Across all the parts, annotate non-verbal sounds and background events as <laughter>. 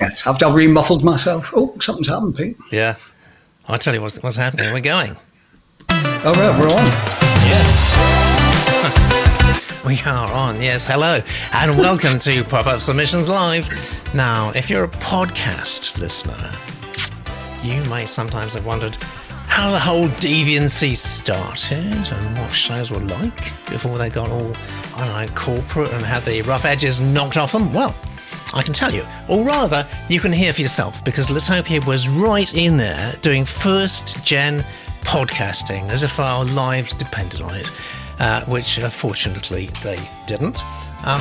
Yes, I've, I've remuffled myself. Oh, something's happened, Pete. Yeah. I'll tell you what's, what's happening. We're going. Oh, right, we're on. Yes. <laughs> we are on. Yes. Hello. And welcome to <laughs> Pop Up Submissions Live. Now, if you're a podcast listener, you may sometimes have wondered how the whole deviancy started and what shows were like before they got all, I don't know, corporate and had the rough edges knocked off them. Well, I can tell you, or rather, you can hear for yourself because Litopia was right in there doing first gen podcasting as if our lives depended on it, uh, which uh, fortunately they didn't. Um,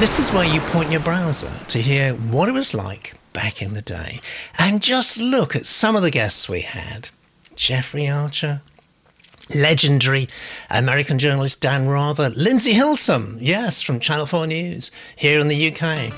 this is where you point your browser to hear what it was like back in the day. And just look at some of the guests we had Jeffrey Archer, legendary American journalist Dan Rather, Lindsay Hilsum, yes, from Channel 4 News here in the UK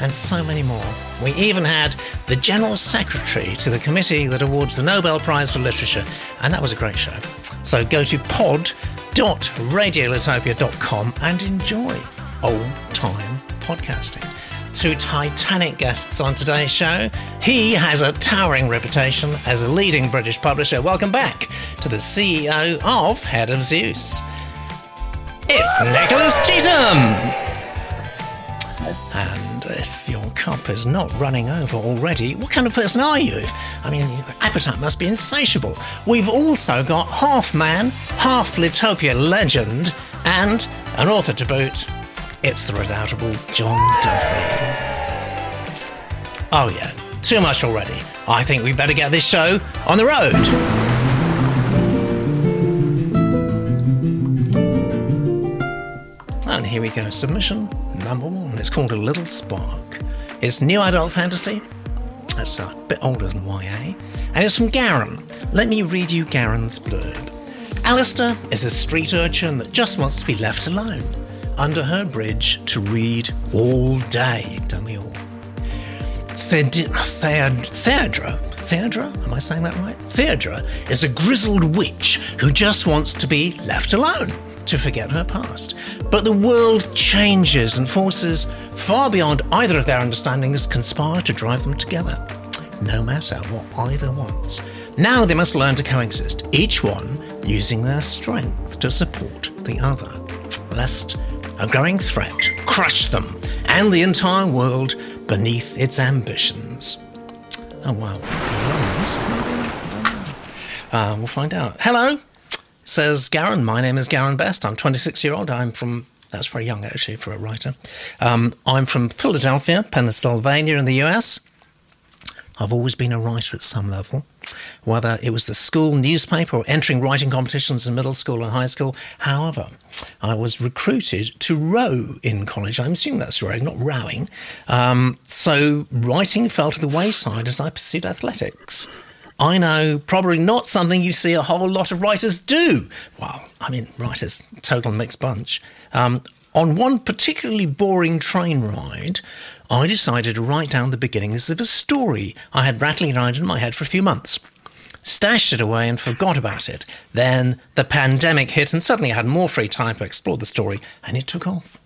and so many more. We even had the General Secretary to the committee that awards the Nobel Prize for Literature, and that was a great show. So go to pod.radiolitopia.com and enjoy old time podcasting. Two Titanic guests on today's show. He has a towering reputation as a leading British publisher. Welcome back to the CEO of Head of Zeus. It's Nicholas Cheetham. And if your cup is not running over already, what kind of person are you? I mean, your appetite must be insatiable. We've also got half man, half Litopia legend, and an author to boot. It's the redoubtable John Duffy. Oh, yeah, too much already. I think we better get this show on the road. Here we go. Submission number one. It's called A Little Spark. It's new adult fantasy. That's a bit older than YA. And it's from Garren. Let me read you Garren's blurb. Alistair is a street urchin that just wants to be left alone under her bridge to read all day. We all? Theod- Theod- Theodra, Theodra, am I saying that right? Theodra is a grizzled witch who just wants to be left alone to forget her past. But the world changes and forces far beyond either of their understandings conspire to drive them together, no matter what either wants. Now they must learn to coexist, each one using their strength to support the other, lest a growing threat crush them and the entire world beneath its ambitions. Oh, wow. Uh, we'll find out. Hello, says Garren. My name is Garren Best. I'm 26 year old. I'm from, that's very young actually for a writer. Um, I'm from Philadelphia, Pennsylvania in the US. I've always been a writer at some level, whether it was the school newspaper or entering writing competitions in middle school and high school. However, I was recruited to row in college. I'm assuming that's rowing, not rowing. Um, so writing fell to the wayside as I pursued athletics. I know probably not something you see a whole lot of writers do. Well, I mean, writers, total mixed bunch. Um, on one particularly boring train ride, I decided to write down the beginnings of a story I had rattling around in my head for a few months. Stashed it away and forgot about it. Then the pandemic hit, and suddenly I had more free time to explore the story, and it took off.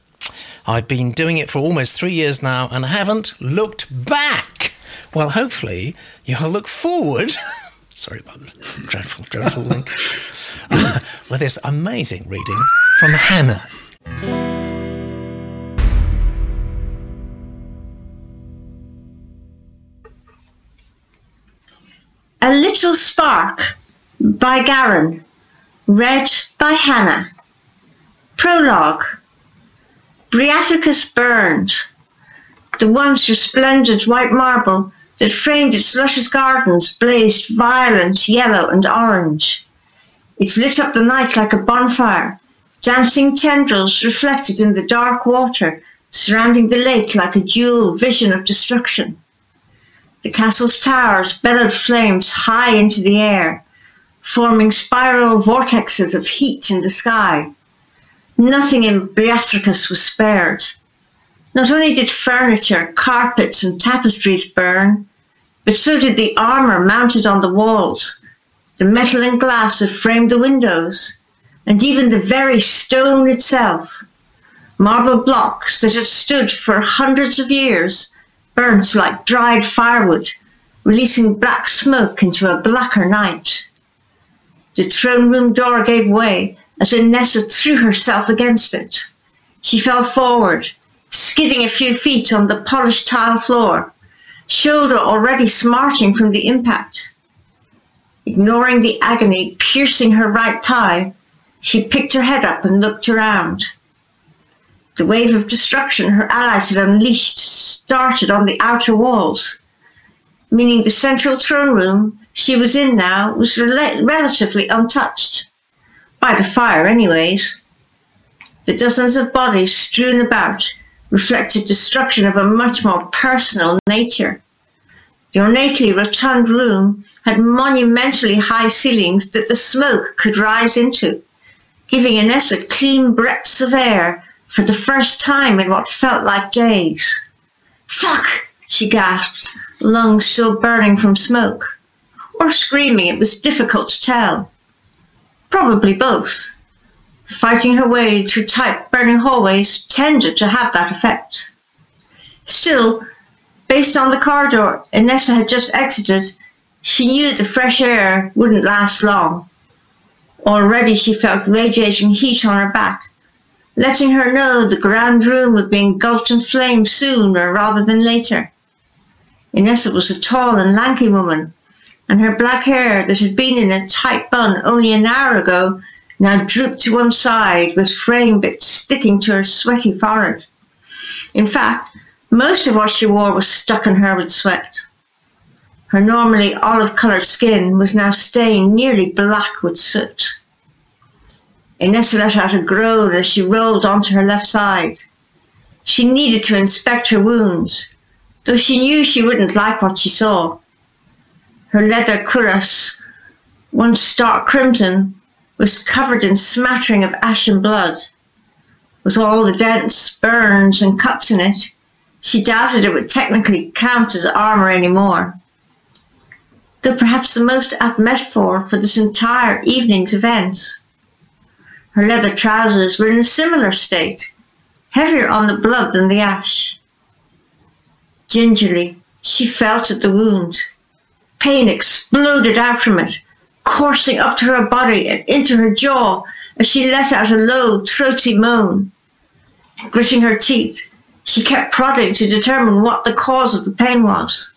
I've been doing it for almost three years now and haven't looked back. Well, hopefully, you'll look forward. <laughs> Sorry about the dreadful, dreadful link. <coughs> with this amazing reading from Hannah. A Little Spark by Garren, read by Hannah. Prologue Briathicus burned, the once resplendent white marble that framed its luscious gardens blazed violent yellow and orange. It lit up the night like a bonfire, dancing tendrils reflected in the dark water surrounding the lake like a dual vision of destruction. The castle's towers bellowed flames high into the air, forming spiral vortexes of heat in the sky. Nothing in Beatricus was spared. Not only did furniture, carpets, and tapestries burn, but so did the armor mounted on the walls, the metal and glass that framed the windows, and even the very stone itself. Marble blocks that had stood for hundreds of years burnt like dried firewood, releasing black smoke into a blacker night. The throne room door gave way as Inessa threw herself against it. She fell forward, skidding a few feet on the polished tile floor, shoulder already smarting from the impact. Ignoring the agony piercing her right thigh, she picked her head up and looked around. The wave of destruction her allies had unleashed started on the outer walls, meaning the central throne room she was in now was rel- relatively untouched. By the fire, anyways. The dozens of bodies strewn about reflected destruction of a much more personal nature. The ornately rotund room had monumentally high ceilings that the smoke could rise into, giving Inessa clean breaths of air for the first time in what felt like days. Fuck! she gasped, lungs still burning from smoke. Or screaming, it was difficult to tell. Probably both. Fighting her way through tight, burning hallways tended to have that effect. Still, based on the corridor Inessa had just exited, she knew the fresh air wouldn't last long. Already she felt radiating heat on her back, letting her know the grand room would be engulfed in flames sooner rather than later. Inessa was a tall and lanky woman, and her black hair that had been in a tight bun only an hour ago now drooped to one side with frame bits sticking to her sweaty forehead. In fact, most of what she wore was stuck in her with sweat. Her normally olive coloured skin was now stained nearly black with soot. Inessa let out a groan as she rolled onto her left side. She needed to inspect her wounds, though she knew she wouldn't like what she saw. Her leather cuirass, once stark crimson, was covered in smattering of ash and blood. With all the dents, burns, and cuts in it, she doubted it would technically count as armour anymore. Though perhaps the most apt metaphor for this entire evening's events. Her leather trousers were in a similar state, heavier on the blood than the ash. Gingerly, she felt at the wound. Pain exploded out from it, coursing up to her body and into her jaw as she let out a low, throaty moan. Gritting her teeth, she kept prodding to determine what the cause of the pain was.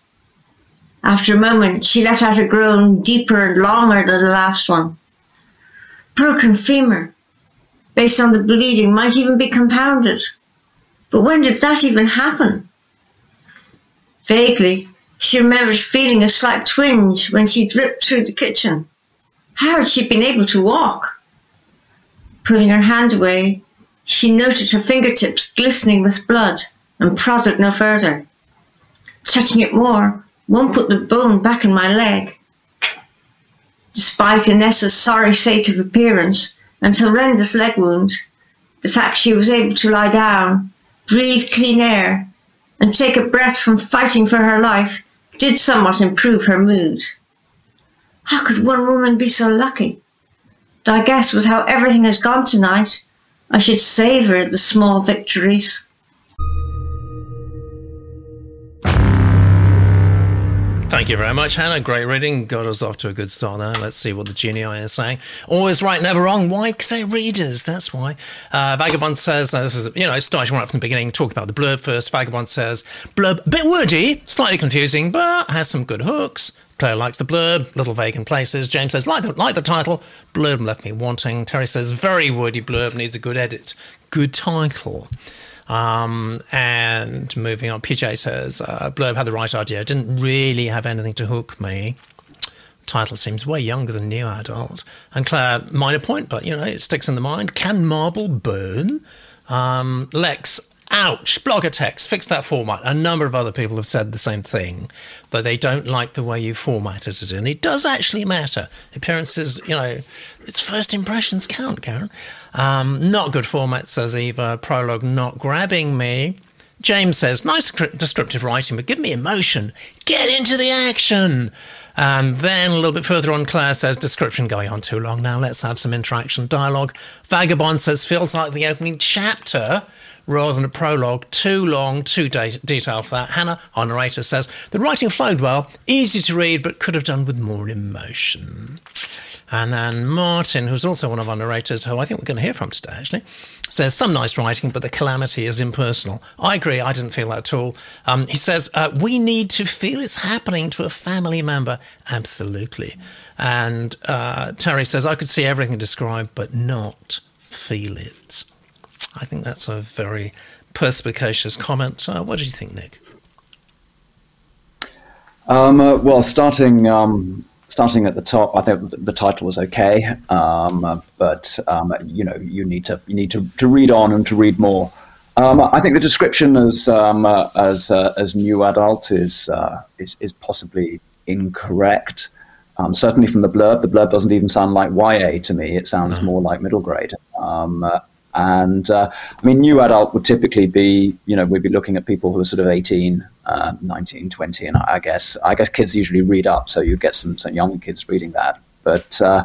After a moment, she let out a groan deeper and longer than the last one. Broken femur, based on the bleeding, might even be compounded. But when did that even happen? Vaguely, she remembered feeling a slight twinge when she dripped through the kitchen. How had she been able to walk? Pulling her hand away, she noted her fingertips glistening with blood and prodded no further. Touching it more, one put the bone back in my leg. Despite Inessa's sorry state of appearance and horrendous leg wound, the fact she was able to lie down, breathe clean air, and take a breath from fighting for her life did somewhat improve her mood. How could one woman be so lucky? I guess with how everything has gone tonight, I should savour the small victories. Thank you very much, Hannah. Great reading. Got us off to a good start there. Let's see what the genii are saying. Always right, never wrong. Why? Because they're readers. That's why. Uh, Vagabond says, now this is, you know, starting right from the beginning, talk about the blurb first. Vagabond says, blurb, bit wordy, slightly confusing, but has some good hooks. Claire likes the blurb, little in places. James says, like the, like the title, blurb left me wanting. Terry says, very wordy blurb, needs a good edit. Good title. Um, and moving on, PJ says, uh, Blurb had the right idea. Didn't really have anything to hook me. Title seems way younger than New Adult. And Claire, minor point, but you know, it sticks in the mind. Can marble burn? Um, Lex, ouch, blogger text, fix that format. A number of other people have said the same thing, that they don't like the way you formatted it. And it does actually matter. Appearances, you know, it's first impressions count, Garren. Um, not good format, says Eva. Prologue not grabbing me. James says, nice descriptive writing, but give me emotion. Get into the action. And then a little bit further on, Claire says, description going on too long now. Let's have some interaction dialogue. Vagabond says, feels like the opening chapter rather than a prologue. Too long, too de- detailed for that. Hannah, our narrator, says the writing flowed well, easy to read, but could have done with more emotion. And then Martin, who's also one of our narrators, who I think we're going to hear from today, actually, says some nice writing, but the calamity is impersonal. I agree. I didn't feel that at all. Um, he says uh, we need to feel it's happening to a family member. Absolutely. And uh, Terry says I could see everything described, but not feel it. I think that's a very perspicacious comment. Uh, what do you think, Nick? Um, uh, well, starting um, starting at the top, I think the title was okay, um, but um, you know you need to you need to, to read on and to read more. Um, I think the description as um, uh, as uh, as new adult is uh, is, is possibly incorrect. Um, certainly from the blurb, the blurb doesn't even sound like YA to me. It sounds no. more like middle grade. Um, uh, and uh, I mean, new adult would typically be, you know, we'd be looking at people who are sort of 18, uh, 19, 20, and I guess I guess kids usually read up, so you get some some young kids reading that. But uh,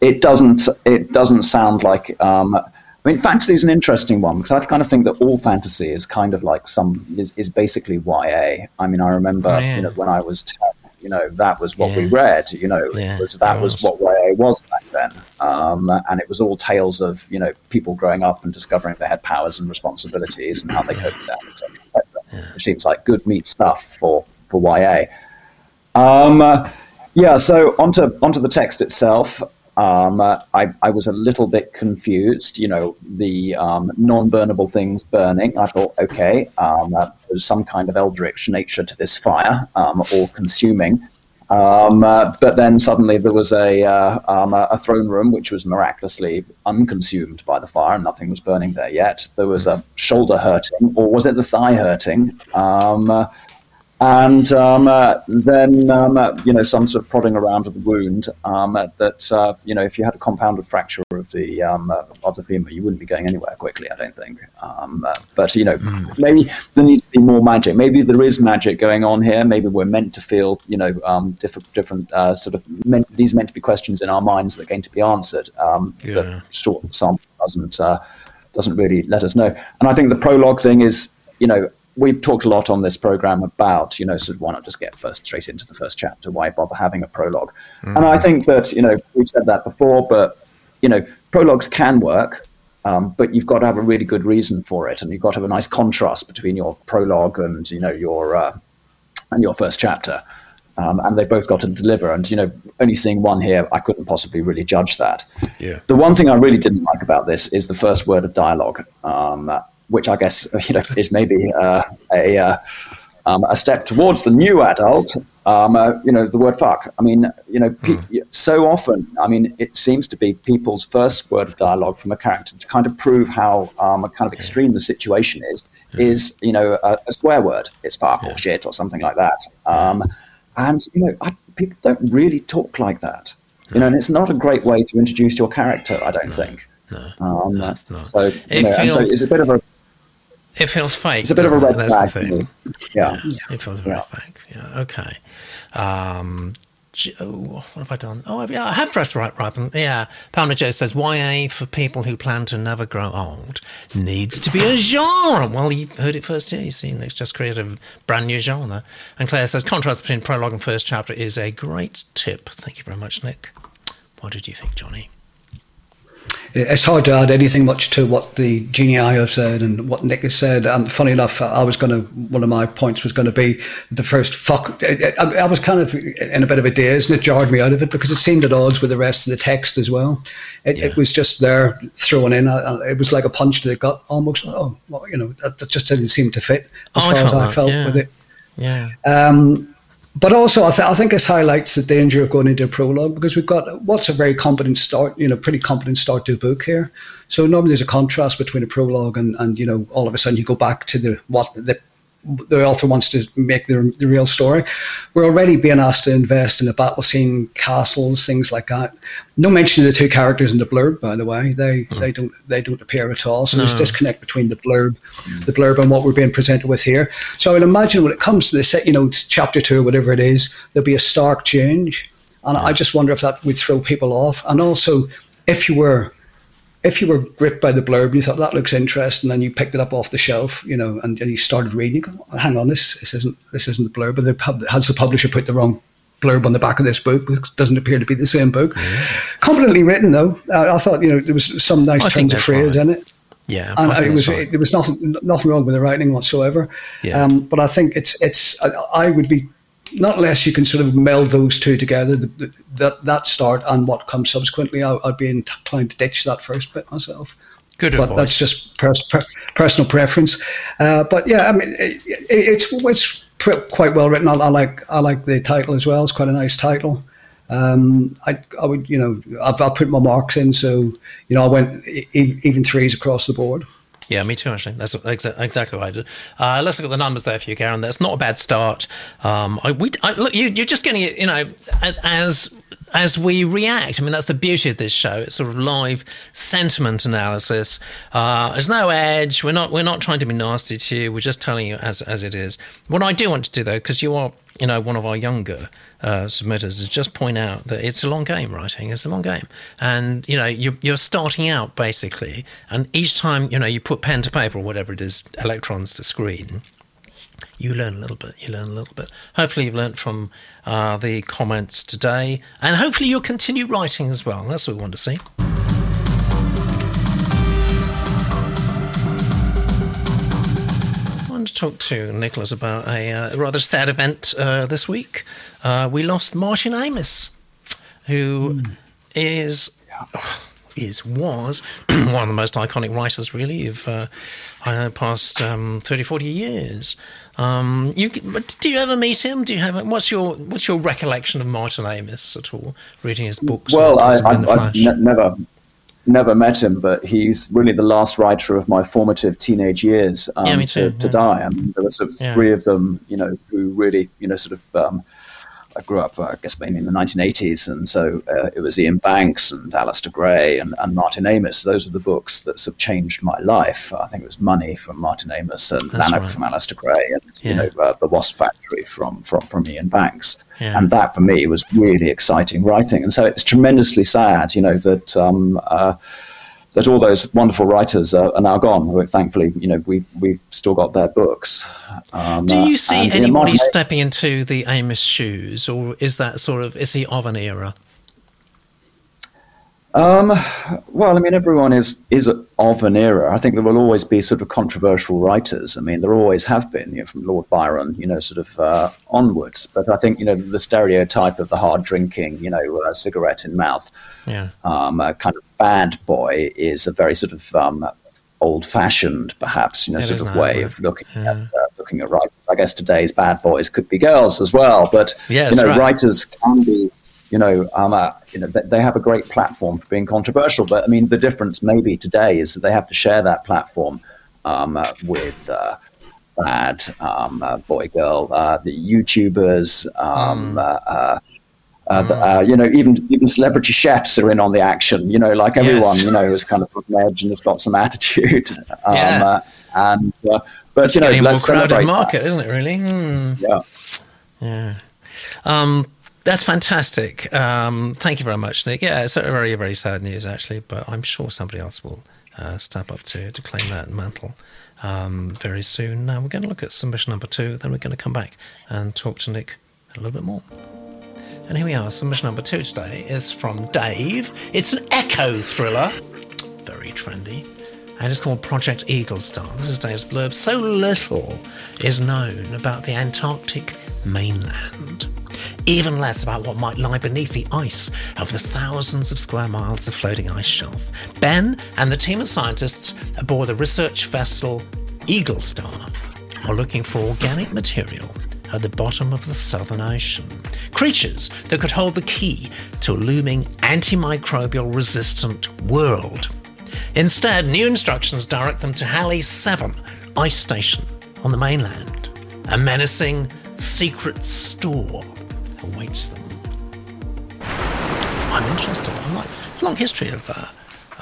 it doesn't it doesn't sound like. Um, I mean, fantasy is an interesting one because I kind of think that all fantasy is kind of like some is, is basically YA. I mean, I remember oh, yeah. you know when I was 10, you know that was what yeah. we read you know yeah, was, that was. was. what YA was back then um, and it was all tales of you know people growing up and discovering they had powers and responsibilities and how they coped with that etc yeah. which seems like good meat stuff for for YA um, yeah so onto onto the text itself um, I, I, was a little bit confused. You know, the um, non-burnable things burning. I thought, okay, um, uh, there's some kind of eldritch nature to this fire, um, or consuming. Um, uh, but then suddenly there was a, uh, um, a throne room which was miraculously unconsumed by the fire, and nothing was burning there yet. There was a shoulder hurting, or was it the thigh hurting? Uh, and um, uh, then um, uh, you know some sort of prodding around of the wound um, that uh, you know if you had a compounded fracture of the um, uh, of the femur you wouldn't be going anywhere quickly I don't think um, uh, but you know mm. maybe there needs to be more magic maybe there is magic going on here maybe we're meant to feel you know um, different different uh, sort of meant, these are meant to be questions in our minds that are going to be answered yeah. the short sample doesn't doesn't really let us know and I think the prologue thing is you know we've talked a lot on this program about, you know, sort of why not just get first straight into the first chapter? Why bother having a prolog mm. And I think that, you know, we've said that before, but, you know, prologues can work, um, but you've got to have a really good reason for it. And you've got to have a nice contrast between your prologue and, you know, your, uh, and your first chapter. Um, and they both got to deliver. And you know, only seeing one here, I couldn't possibly really judge that. Yeah. The one thing I really didn't like about this is the first word of dialogue. Um, which I guess <laughs> you know is maybe uh, a uh, um, a step towards the new adult. Um, uh, you know, the word "fuck." I mean, you know, pe- mm. so often, I mean, it seems to be people's first word of dialogue from a character to kind of prove how um, kind of extreme the situation is. Is you know a, a swear word? It's fuck yeah. or shit or something like that. Um, and you know, I, people don't really talk like that. You know, and it's not a great way to introduce your character. I don't no. think. No, um, that's not. So, it know, feels, so it's a bit of a it feels fake. It's a bit of a red it? flag. thing. Yeah. yeah. It feels very yeah. fake. Yeah. Okay. Um, oh, what have I done? Oh, yeah, I have pressed right. Yeah. Palmer Joe says YA for people who plan to never grow old needs to be a genre. Well, you heard it first here. You see, Nick's just created a brand new genre. And Claire says contrast between prologue and first chapter is a great tip. Thank you very much, Nick. What did you think, Johnny? It's hard to add anything much to what the genii have said and what Nick has said. And funny enough, I was going to, one of my points was going to be the first fuck. I, I, was kind of in a bit of a daze and it jarred me out of it because it seemed at odds with the rest of the text as well. It, yeah. it was just there thrown in. It was like a punch to the gut almost. Oh, well, you know, that, that, just didn't seem to fit as oh, far as I felt yeah. with it. Yeah. Um, but also, I, th- I, think this highlights the danger of going into a prologue because we've got what's a very competent start, you know, pretty competent start to a book here. So normally there's a contrast between a prologue and, and you know, all of a sudden you go back to the what the the author wants to make the, the real story. We're already being asked to invest in a battle scene, castles, things like that. No mention of the two characters in the blurb, by the way. They mm. they don't they don't appear at all. So no. there's disconnect between the blurb, the blurb, and what we're being presented with here. So I would imagine when it comes to the set, you know, chapter two, or whatever it is, there'll be a stark change, and yeah. I just wonder if that would throw people off. And also, if you were if you were gripped by the blurb and you thought that looks interesting, and then you picked it up off the shelf, you know, and, and you started reading, you go, hang on, this this isn't this isn't the blurb, but the, pub has the publisher put the wrong blurb on the back of this book, which doesn't appear to be the same book. Mm-hmm. Competently written, though. I, I, thought you know there was some nice turns of phrase right. in it. Yeah, and it was it, there was nothing nothing wrong with the writing whatsoever. Yeah. Um, but I think it's it's I, I, would be not unless you can sort of meld those two together, the, the, that that start and what comes subsequently. I, would be inclined to ditch that first bit myself. Good but advice. that's just pers- per- personal preference. Uh, but yeah, I mean, it, it, it's it's quite well written. I, I, like I like the title as well. It's quite a nice title. Um, I, I would, you know, I've, I've put my marks in, so you know, I went e- even threes across the board. Yeah, me too. Actually, that's exa- exactly what I did. Uh, let's look at the numbers there for you, Garren. That's not a bad start. Um, I, we, I, look, you, are just getting it. You know, as as we react. I mean, that's the beauty of this show. It's sort of live sentiment analysis. Uh, there's no edge. We're not we're not trying to be nasty to you. We're just telling you as as it is. What I do want to do though, because you are you know one of our younger uh, submitters, is just point out that it's a long game. Writing it's a long game, and you know you're, you're starting out basically, and each time you know you put pen to paper or whatever it is, electrons to screen you learn a little bit. You learn a little bit. Hopefully, you've learned from uh, the comments today, and hopefully, you'll continue writing as well. That's what we want to see. I to talk to Nicholas about a uh, rather sad event uh, this week. Uh, we lost Martin Amis, who mm. is. is was <clears throat> one of the most iconic writers, really, of uh, I know past um, 30, 40 years. Um, you, do you ever meet him? Do you have what's your what's your recollection of Martin Amis at all? Reading his books. Well, I, have never never met him, but he's really the last writer of my formative teenage years um, yeah, to, to, die. I mean, there were sort of yeah. three of them, you know, who really, you know, sort of um, I grew up, uh, I guess, mainly in the 1980s, and so uh, it was Iain Banks and Alasdair Gray and, and, Martin Amis. Those were the books that sort of changed my life. I think it was Money from Martin Amis and That's Lanark right. from Alasdair Gray, and yeah. you know, uh, The Wasp Factory from from from Iain Banks. Yeah. And that for me was really exciting writing. And so it's tremendously sad, you know, that. Um, uh, that all those wonderful writers are, are, now gone. Thankfully, you know, we we still got their books. Um, Do you see anybody Martin stepping into the Amis shoes, or is that sort of is he of an era? Um, well, I mean, everyone is is of an era. I think there will always be sort of controversial writers. I mean, there always have been, you know, from Lord Byron, you know, sort of uh, onwards. But I think you know the stereotype of the hard drinking, you know, uh, cigarette in mouth, yeah, um, kind of bad boy is a very sort of um, old-fashioned, perhaps, you know, it sort of way of looking yeah. at uh, looking at writers. I guess today's bad boys could be girls as well, but yes, you know, right. writers can be you know, um, uh, you know, they have a great platform for being controversial. But I mean, the difference maybe today is that they have to share that platform um, uh, with uh, bad um, uh, boy girl, uh, the YouTubers. Mm. The, you know, even even celebrity chefs are in on the action. You know, like everyone, yes. you know, has kind of put an edge and has got some attitude. <laughs> Um, yeah. and but it's you know, getting a more crowded market, is isn't it? Really? Mm. Yeah. Yeah. Um, that's fantastic. Um, thank you very much, Nick. Yeah, it's very, very sad news, actually, but I'm sure somebody else will uh, step up to, to claim that mantle um, very soon. Now, we're going to look at submission number two, then we're going to come back and talk to Nick a little bit more. And here we are. Submission number two today is from Dave. It's an eco thriller, very trendy, and it's called Project Eaglestar. This is Dave's blurb. So little is known about the Antarctic mainland even less about what might lie beneath the ice of the thousands of square miles of floating ice shelf. Ben and the team of scientists aboard the research vessel Eagle Star are looking for organic material at the bottom of the Southern Ocean. Creatures that could hold the key to a looming antimicrobial resistant world. Instead, new instructions direct them to Halley 7 ice station on the mainland, a menacing secret store them. I'm interested. I like a long history of uh,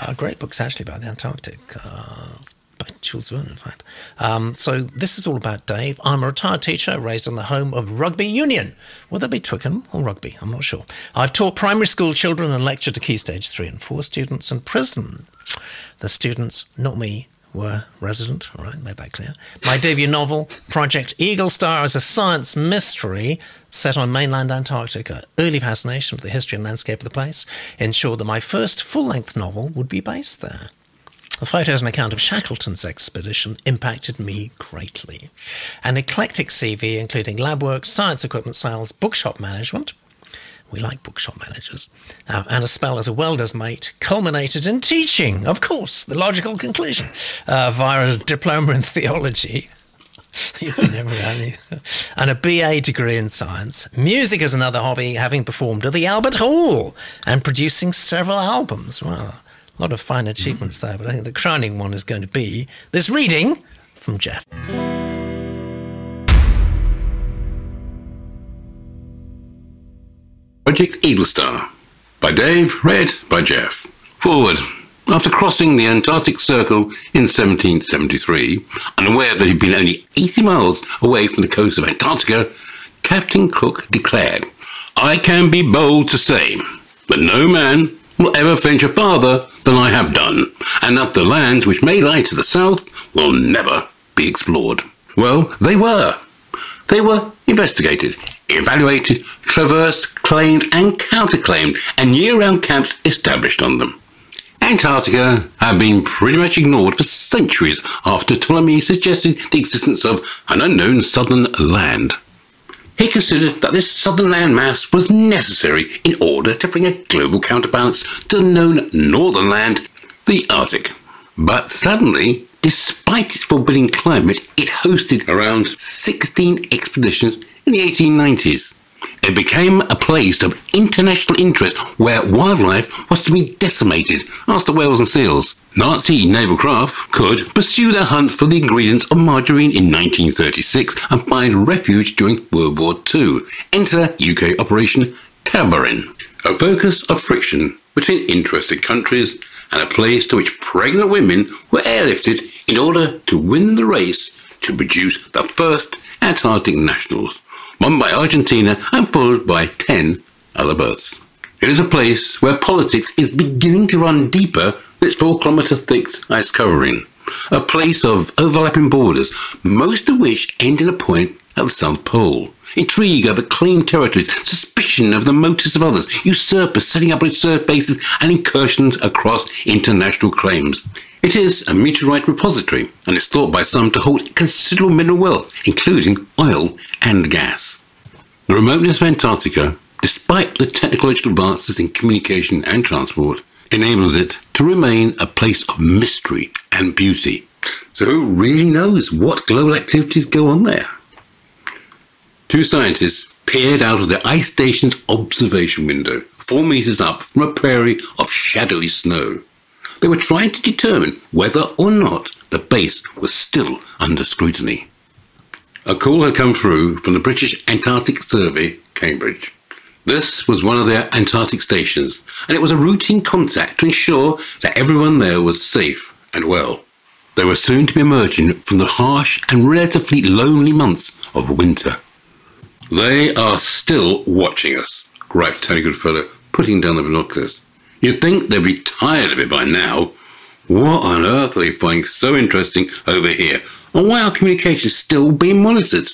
uh, great books actually about the Antarctic. Uh, by Jules Verne, in fact. Um, so this is all about Dave. I'm a retired teacher raised on the home of rugby union. Will that be Twickenham or rugby? I'm not sure. I've taught primary school children and lectured to Key Stage 3 and 4 students in prison. The students, not me, were resident. All right, made that clear. My debut novel, Project Eaglestar, is a science mystery set on mainland Antarctica. Early fascination with the history and landscape of the place ensured that my first full length novel would be based there. The photos and account of Shackleton's expedition impacted me greatly. An eclectic CV, including lab work, science equipment sales, bookshop management, we like bookshop managers, uh, and a spell as a welder's mate culminated in teaching, of course, the logical conclusion, uh, via a diploma in theology. <laughs> and a BA degree in science. Music is another hobby, having performed at the Albert Hall and producing several albums. Well, a lot of fine achievements there, but I think the crowning one is going to be this reading from Geoff. Project Eaglestar by Dave, read by Geoff. Forward. After crossing the Antarctic Circle in 1773, unaware that he'd been only 80 miles away from the coast of Antarctica, Captain Cook declared, I can be bold to say that no man will ever venture farther than I have done, and that the lands which may lie to the south will never be explored. Well, they were. They were investigated, evaluated, traversed, claimed, and counterclaimed, and year round camps established on them. Antarctica had been pretty much ignored for centuries after Ptolemy suggested the existence of an unknown southern land. He considered that this southern landmass was necessary in order to bring a global counterbalance to the known northern land, the Arctic. But suddenly, despite its forbidding climate, it hosted around 16 expeditions in the 1890s. It became a place of international interest where wildlife was to be decimated, the whales and seals. Nazi naval craft could pursue their hunt for the ingredients of margarine in 1936 and find refuge during World War II. Enter UK Operation Tabarin, a focus of friction between interested countries and a place to which pregnant women were airlifted in order to win the race to produce the first Antarctic nationals, won by Argentina and followed by 10 other births. It is a place where politics is beginning to run deeper its four kilometre thick ice covering. A place of overlapping borders, most of which end in a point at the South Pole. Intrigue over claimed territories, suspicion of the motives of others, usurpers setting up reserve bases, and incursions across international claims. It is a meteorite repository and is thought by some to hold considerable mineral wealth, including oil and gas. The remoteness of Antarctica despite the technological advances in communication and transport, enables it to remain a place of mystery and beauty. So, who really knows what global activities go on there? Two scientists peered out of the ice station's observation window, four meters up from a prairie of shadowy snow. They were trying to determine whether or not the base was still under scrutiny. A call had come through from the British Antarctic Survey, Cambridge. This was one of their Antarctic stations, and it was a routine contact to ensure that everyone there was safe and well. They were soon to be emerging from the harsh and relatively lonely months of winter. They are still watching us, griped Tony Goodfellow, putting down the binoculars. You'd think they'd be tired of it by now. What on earth are they finding so interesting over here? And why are communications still being monitored?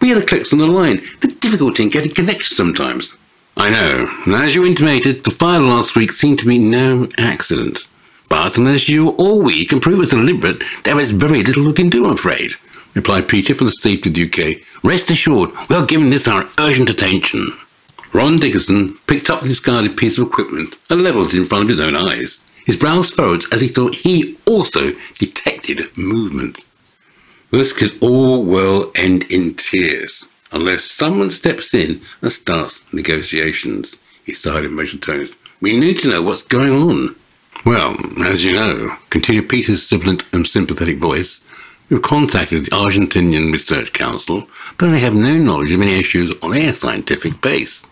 We are the clicks on the line, the difficulty in getting connection sometimes. I know. And as you intimated, the fire last week seemed to be no accident. But unless you or we can prove it's deliberate, there is very little we can do, I'm afraid, replied Peter from the State of the UK. Rest assured, we are giving this our urgent attention. Ron Dickerson picked up the discarded piece of equipment and levelled it in front of his own eyes. His brows furrowed as he thought he also detected movement. This could all well end in tears unless someone steps in and starts negotiations, he sighed in measured tones. We need to know what's going on. Well, as you know, continued Peter's sibilant and sympathetic voice, we've contacted the Argentinian Research Council, but they have no knowledge of any issues on their scientific base.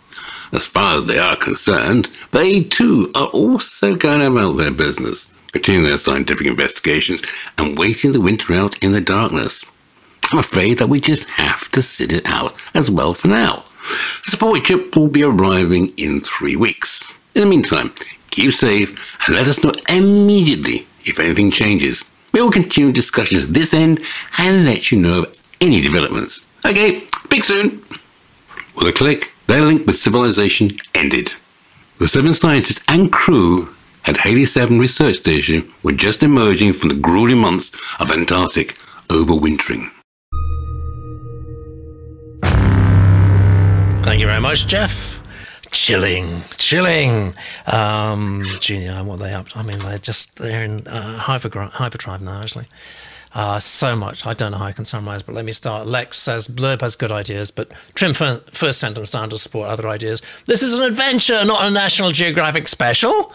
As far as they are concerned, they too are also going about their business, continuing their scientific investigations and waiting the winter out in the darkness. I'm afraid that we just have to sit it out as well for now. The support ship will be arriving in three weeks. In the meantime, keep safe and let us know immediately if anything changes. We will continue discussions at this end and let you know of any developments. Okay, big soon. With a click, their link with civilization ended. The seven scientists and crew at Halley 7 research station were just emerging from the grueling months of Antarctic overwintering. Thank you very much, Geoff. Chilling, chilling. Um, Junior, what they up? I mean, they're just they're in uh, hyperdrive, hyperdrive now, actually. Uh, so much. I don't know how I can summarize, but let me start. Lex says Blurb has good ideas, but trim fir- first sentence down to support other ideas. This is an adventure, not a National Geographic special.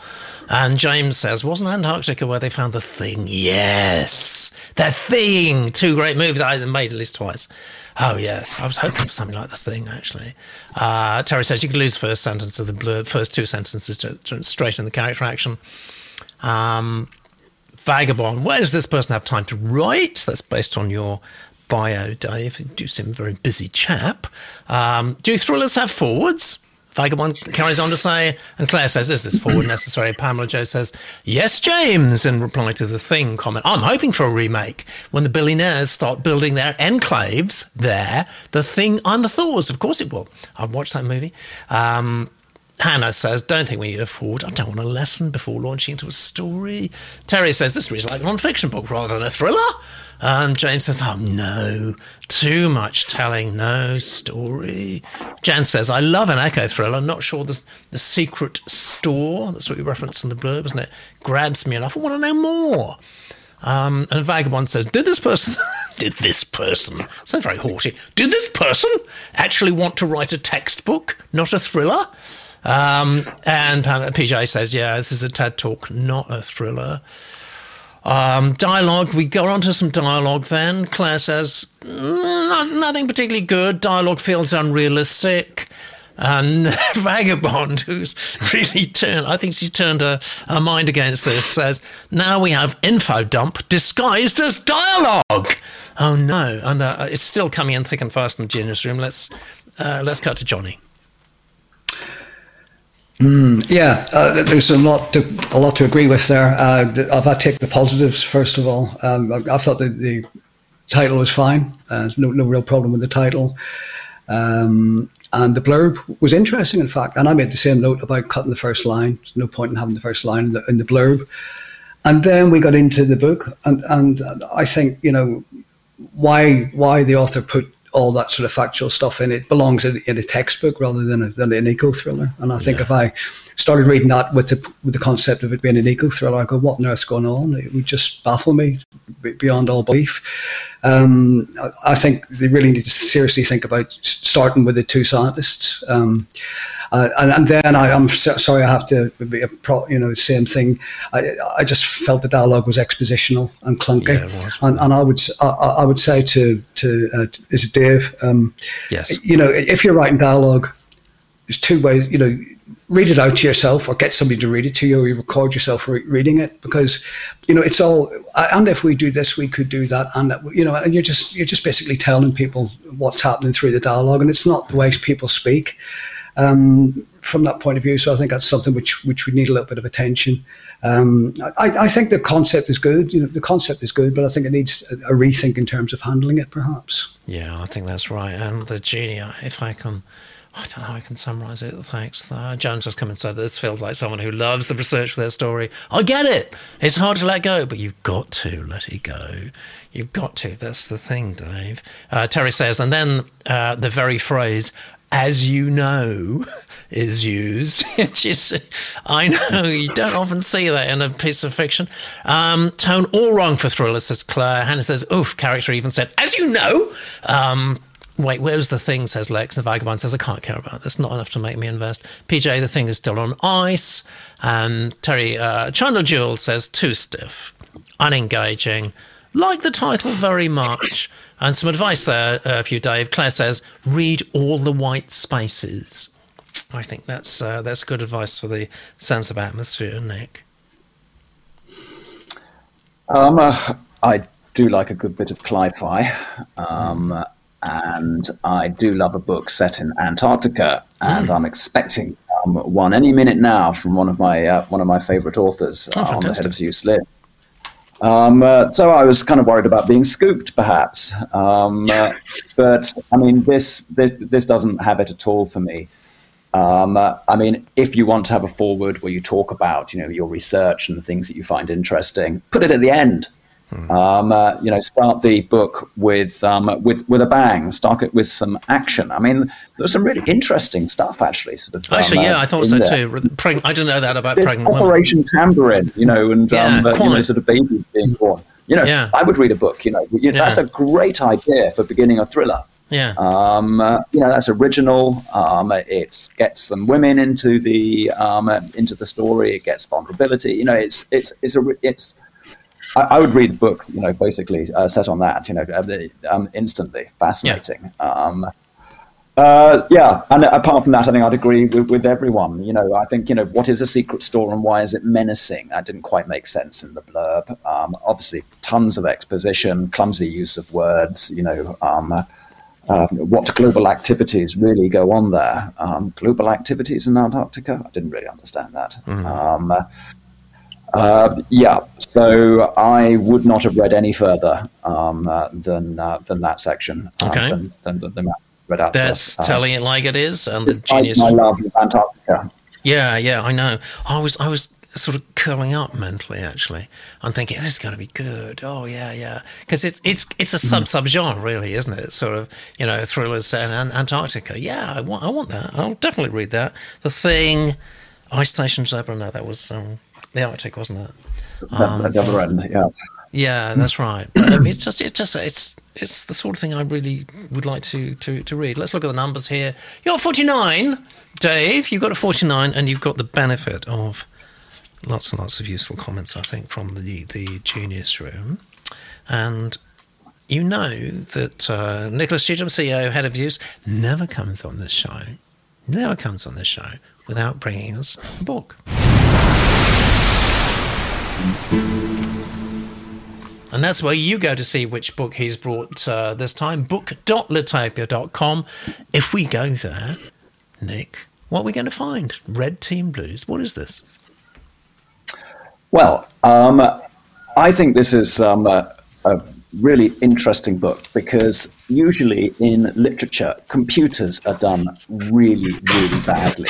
And James says, wasn't Antarctica where they found the thing? Yes, the thing. Two great movies I made at least twice. Oh yes, I was hoping for something like the thing. Actually, uh, Terry says you could lose the first sentence of the first two sentences to, to straight in the character action. Um, Vagabond, where does this person have time to write? That's based on your bio, Dave. You do seem a very busy chap. Um, do thrillers have forwards? Vagabond carries on to say, and Claire says, Is this forward necessary? Pamela Joe says, Yes, James, in reply to the Thing comment. I'm hoping for a remake when the billionaires start building their enclaves there. The Thing on the Thors. Of course it will. I've watched that movie. Um, Hannah says, Don't think we need a forward. I don't want a lesson before launching into a story. Terry says, This reads like a non fiction book rather than a thriller. And James says, Oh no, too much telling, no story. Jan says, I love an eco thriller. I'm not sure the, the secret store, that's what you referenced in the blurb, isn't it? Grabs me enough. I want to know more. Um, and Vagabond says, Did this person, <laughs> did this person, so very haughty, did this person actually want to write a textbook, not a thriller? Um, and PJ says, Yeah, this is a TED talk, not a thriller. Um, dialogue, we go on to some dialogue then. Claire says, mm, nothing particularly good. Dialogue feels unrealistic. And <laughs> Vagabond, who's <laughs> really turned, I think she's turned her, her mind against this, says, now we have info dump disguised as dialogue. Oh no. And uh, it's still coming in thick and fast in the genius room. Let's, uh, let's cut to Johnny. Mm, yeah, uh, there's a lot to a lot to agree with there. Uh, had to take the positives first of all. Um, I, I, thought the, the title was fine. Uh, no no real problem with the title, um, and the blurb was interesting. In fact, and I made the same note about cutting the first line. There's no point in having the first line in the, in the blurb. And then we got into the book, and and I think you know why why the author put all that sort of factual stuff in it belongs in, in a textbook rather than, a, than an eco thriller. And I think yeah. if I started reading that with the with the concept of it being an eco thriller, I go, what on earth's going on? It would just baffle me beyond all belief. Um, I think they really need to seriously think about starting with the two scientists. Um, uh, and, and, then I, am so, sorry I have to be a pro, you know the same thing. I, I just felt the dialogue was expositional and clunky, yeah, and, and, I would I, I, would say to to uh, is it Dave? Um, yes. You know, if you're writing dialogue, there's two ways. You know, read it out to yourself or get somebody to read it to you or you record yourself re- reading it because you know it's all and if we do this we could do that and you know and you're just you're just basically telling people what's happening through the dialogue and it's not the way people speak um, from that point of view. So I think that's something which which we need a little bit of attention. Um, I, I, think the concept is good. You know, the concept is good, but I think it needs a, a, rethink in terms of handling it, perhaps. Yeah, I think that's right. And the genie, if I can. I don't know how I can summarize it. Thanks. Uh, Jones just come and said this feels like someone who loves the research for their story. I get it. It's hard to let go, but you've got to let it go. You've got to. That's the thing, Dave. Uh, Terry says, and then uh, the very phrase, as you know, <laughs> is used. <laughs> I know you don't often see that in a piece of fiction. Um, tone all wrong for thriller, says Claire. Hannah says, oof, character even said, as you know. Um, wait, where's the thing, says Lex. The vagabond says, I can't care about this. Not enough to make me invest. PJ, the thing is still on ice. And Terry, uh, Chandler Jewel says, too stiff, unengaging. Like the title very much. And some advice there uh, for you, Dave. Claire says, read all the white spaces. I think that's uh, that's good advice for the sense of atmosphere, Nick. Um, uh, I do like a good bit of cli-fi, um, and I do love a book set in Antarctica, and mm. I'm expecting um, one any minute now from one of my uh, one of my favourite authors oh, on the Head of Zeus list. Um, uh, so I was kind of worried about being scooped, perhaps. Um, uh, <laughs> but I mean, this, this, this doesn't have it at all for me. Um, uh, I mean, if you want to have a forward where you talk about, you know, your research and the things that you find interesting, put it at the end. Hmm. Um, uh, you know, start the book with um, with with a bang. Start it with some action. I mean, there's some really interesting stuff actually. Sort of. Actually, um, yeah, I thought so there. too. Preg- I didn't know that about There's pregnant Operation women. Tambourine, you know, and Yeah, um, uh, you know, sort of babies being born. You know, Yeah. I would read a book. You know, You- that's Yeah. a great idea for beginning a thriller. Yeah. Um, uh, you know, that's original. Um, it gets some women into the um, uh, into the story. It gets vulnerability. You know, it's it's it's a it's. I, I would read the book. You know, basically uh, set on that. You know, uh, um, instantly fascinating. Um, uh, yeah, and apart from that, I think I'd agree with, with everyone. You know, I think you know what is a secret store and why is it menacing? That didn't quite make sense in the blurb. Um, obviously, tons of exposition, clumsy use of words. You know, um, uh, what global activities really go on there? Um, global activities in Antarctica? I didn't really understand that. Um, uh, yeah, so I would not have read any further um, uh, than uh, than that section. uh, Okay. than, than, than, than read out That's us. Uh, telling it like it is, and the genius. my love of Antarctica. Yeah, yeah, I know. I was, I was sort of curling up mentally. Actually, I'm thinking this is going to be good. Oh yeah, yeah, because it's it's it's a sub sub genre, really, isn't it? Sort of you know thrillers and An- Antarctica. Yeah, I want I want that. I'll definitely read that. The Thing, Ice Station Zebra. No, that was um, the Arctic, wasn't it? That's Um, at the other end. Yeah. Yeah, that's right. But, <coughs> um, it's just, it's just, it's, it's the sort of thing I really would like to, to, to read. Let's look at the numbers here. You're 49, Dave. You've got a 49, and you've got the benefit of lots and lots of useful comments, I think, from the the Genius Room, and. You know that uh, Nicholas Cheetham, CEO, Head of Zeus, never comes on this show, never comes on this show without bringing us a book. And that's where you go to see which book he's brought uh, this time book.litopia.com. If we go there, Nick, what are we going to find? Red Team Blues. What is this? Well, um, I think this is um, a, a really interesting book because usually in literature, computers are done really, really badly.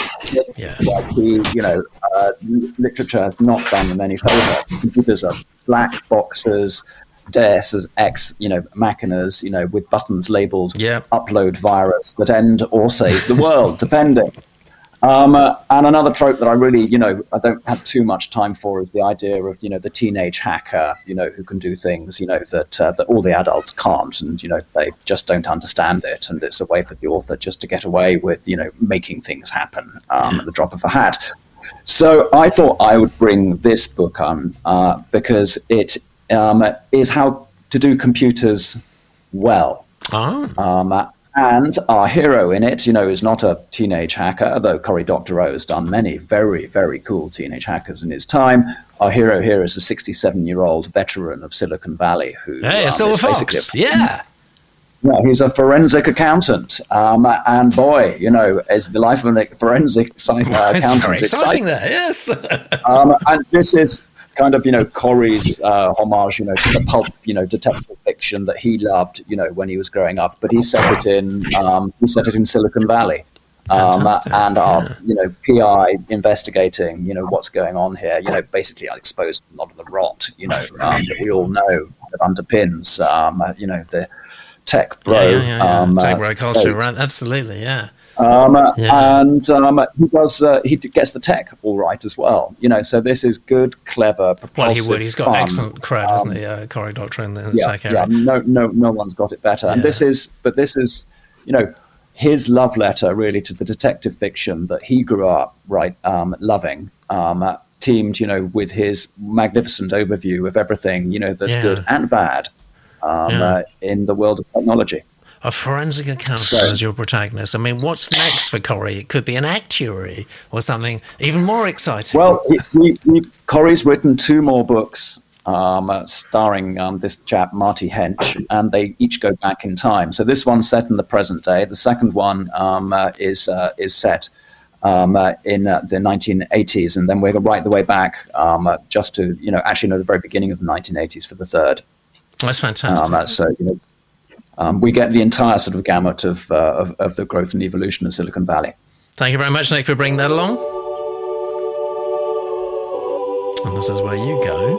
Yeah. Like we, you know, uh, literature has not done them any favor. Computers are black boxes, Deus as ex, you know, machinas, you know, with buttons labeled Yeah. upload virus that end or save the world, depending. Um, uh, and another trope that I really, you know, I don't have too much time for is the idea of, you know, the teenage hacker, you know, who can do things, you know, that uh, that all the adults can't, and you know, they just don't understand it, and it's a way for the author just to get away with, you know, making things happen um, at the drop of a hat. So I thought I would bring this book on uh, because it um, is how to do computers well. Ah, Um, and our hero in it, you know, is not a teenage hacker, though Cory Doctorow has done many very, very cool teenage hackers in his time. Our hero here is a 67 year old veteran of Silicon Valley who hey, um, Silver Fox. a- Yeah. yeah, he's a forensic accountant. Um, and boy, you know, is the life of a forensic sci- uh, It's very accountant exciting there. Yes. <laughs> um, and this is kind of, you know, Cory's uh, homage, you know, to the pulp, you know, detective fiction that he loved, you know, when he was growing up. But he set it in, um, he set it in Silicon Valley. Um, and our, yeah. you know, PI investigating, you know, what's going on here. You know, basically, I exposed a lot of the rot, you know, um, that we all know that underpins, um, you know, the tech bro. yeah, yeah, um, Take uh, bro culture, right? Absolutely, yeah. Um, Yeah. And um, he does. Uh, he gets the tech all right as well. You know, so this is good, clever. Well, he would. He's got fun. excellent cred, hasn't he, uh, Cory Doctor in the, Yeah, tech yeah. area? No, no, no one's got it better. And this is, but this is, you know, his love letter really to the detective fiction that he grew up right um, loving. Um, uh, teamed, you know, with his magnificent overview of everything, you know, that's Yeah. good and bad um, Yeah. uh, in the world of technology. A forensic accountant So- as your protagonist. I mean, what's next for Cory? It could be an actuary or something even more exciting. Well, he, Cory's written two more books um, uh, starring um, this chap, Marty Hench, and they each go back in time. So this one's set in the present day. The second one um, uh, is, uh, is set um, uh, in uh, the 1980s, and then we're right the way back um, uh, just to you know actually know the very beginning of the 1980s for the third. That's fantastic. Um, uh, so you know, um, we get the entire sort of gamut of, uh, of, of the growth and evolution of Silicon Valley. Thank you very much, Nick, for bringing that along. And this is where you go.